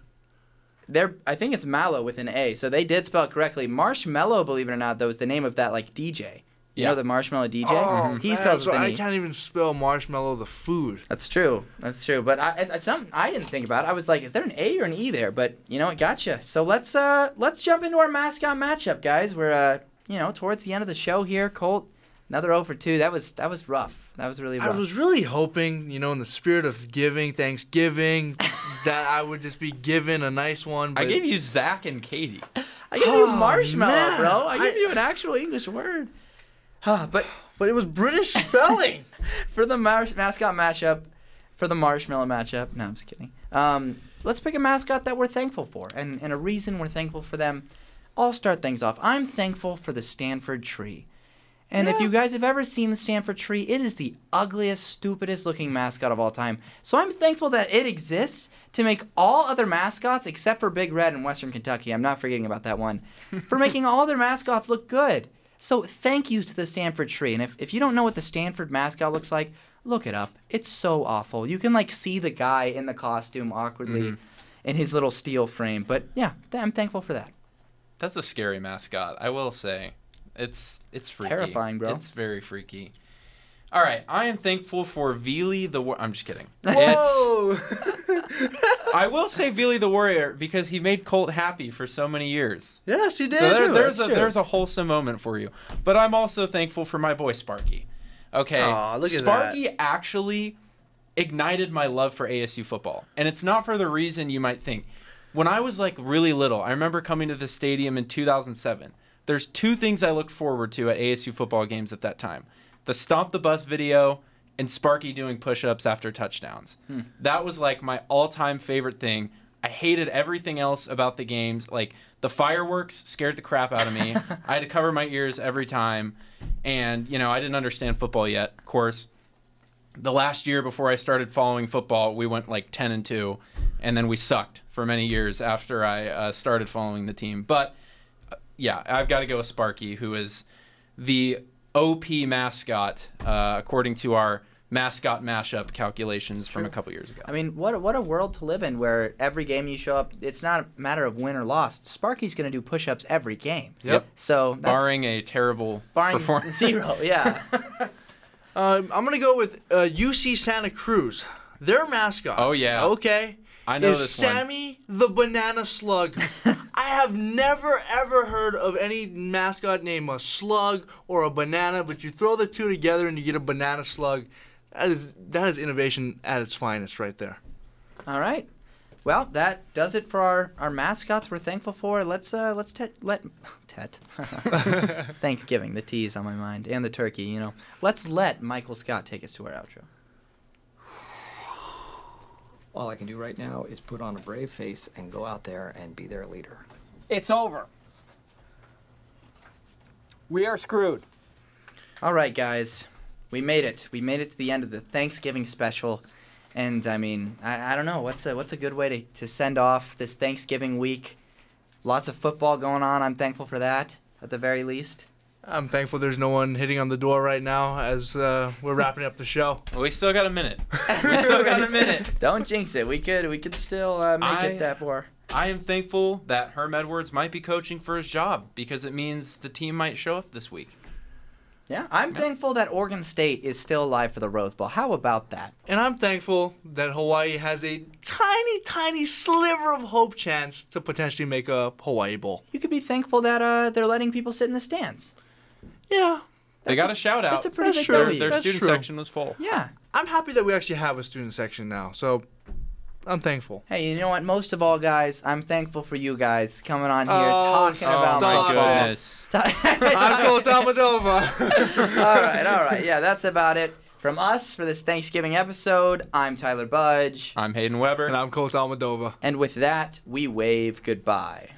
they're. I think it's mallow with an A. So they did spell it correctly. Marshmallow, believe it or not, though, is the name of that like DJ. You Yeah. know the Marshmello DJ. Oh, He man, spells so with an I E. can't even spell marshmallow the food. That's true. That's true. But I, it- it's something I didn't think about. It. I was like, is there an A or an E there? But you know, it gotcha. So let's uh let's jump into our mascot matchup, guys. We're uh you know towards the end of the show here. Colt, another 0 for two. That was that was rough. That was really I was really hoping, you know, in the spirit of giving, Thanksgiving, (laughs) that I would just be given a nice one. But I gave you Zach and Katie. I gave you Oh, marshmallow, man. bro. I gave I- you an actual English word. Huh, (sighs) but but it was British spelling. (laughs) for the mar- mascot matchup, for the marshmallow matchup. No, I'm just kidding. Um, let's pick a mascot that we're thankful for, and, and a reason we're thankful for them. I'll start things off. I'm thankful for the Stanford tree. And if you guys have ever seen the Stanford tree, it is the ugliest, stupidest looking mascot of all time. So I'm thankful that it exists to make all other mascots, except for Big Red in Western Kentucky, I'm not forgetting about that one, (laughs) for making all their mascots look good. So thank you to the Stanford tree. And if, if you don't know what the Stanford mascot looks like, look it up. It's so awful. You can like see the guy in the costume awkwardly mm-hmm. in his little steel frame. But yeah, I'm thankful for that. That's a scary mascot, I will say. It's it's freaky. Terrifying, bro. It's very freaky. All right, I am thankful for Vili the. War- I'm just kidding. Whoa! (laughs) I will say Vili the Warrior because he made Colt happy for so many years. yes, he did. So there, there's that's a true. there's a wholesome moment for you. But I'm also thankful for my boy Sparky. Okay, Aw, look at Sparky actually ignited my love for ASU football, and it's not for the reason you might think. When I was like really little, I remember coming to the stadium in 2007. There's two things I looked forward to at ASU football games at that time: the stomp the bus video and Sparky doing push-ups after touchdowns. Hmm. That was like my all-time favorite thing. I hated everything else about the games. Like the fireworks scared the crap out of me. (laughs) I had to cover my ears every time, and you know I didn't understand football yet. Of course, the last year before I started following football, we went like ten and two, and then we sucked for many years after I uh, started following the team. But uh, yeah, I've got to go with Sparky, who is the OP mascot uh, according to our mascot mashup calculations from a couple years ago. I mean, what a- what a world to live in where every game you show up, it's not a matter of win or loss. Sparky's going to do push-ups every game. Yep. So that's, barring a terrible barring performance. (laughs) zero, yeah. (laughs) Um, I'm gonna go with uh, UC Santa Cruz. Their mascot. Oh, yeah. Okay. I know is this one. Sammy the Banana Slug. (laughs) I have never ever heard of any mascot named a slug or a banana, but you throw the two together and you get a banana slug. That is that is innovation at its finest right there. All right. Well, that does it for our, our mascots. We're thankful for. Let's uh let's te- let tet. (laughs) it's Thanksgiving. The tea is on my mind and the turkey. You know. Let's let Michael Scott take us to our outro. All I can do right now is put on a brave face and go out there and be their leader. It's over. We are screwed. All right, guys, we made it. We made it to the end of the Thanksgiving special, and I mean, I, I don't know what's a what's a good way to, to send off this Thanksgiving week. Lots of football going on. I'm thankful for that, at the very least. I'm thankful there's no one hitting on the door right now as uh, we're wrapping up the show. (laughs) we still got a minute. (laughs) We still got a minute. Don't jinx it. We could we could still uh, make I- it that far. I am thankful that Herm Edwards might be coaching for his job because it means the team might show up this week. Yeah, I'm thankful that Oregon State is still alive for the Rose Bowl. How about that? And I'm thankful that Hawaii has a tiny, tiny sliver of hope chance to potentially make a Hawaii Bowl. You could be thankful that uh, they're letting people sit in the stands. Yeah, They got a, shout out. That's a pretty That's big true. their their That's student true. section was full. Yeah. I'm happy that we actually have a student section now. So I'm thankful. Hey, you know what? Most of all, guys, I'm thankful for you guys coming on here Oh, talking Oh about stop. my football. goodness. I'm Colt Tomadova. all right, all right. Yeah, that's about it from us for this Thanksgiving episode. I'm Tyler Budge. I'm Hayden Weber. and I'm Colt Tomadova. And with that, we wave goodbye.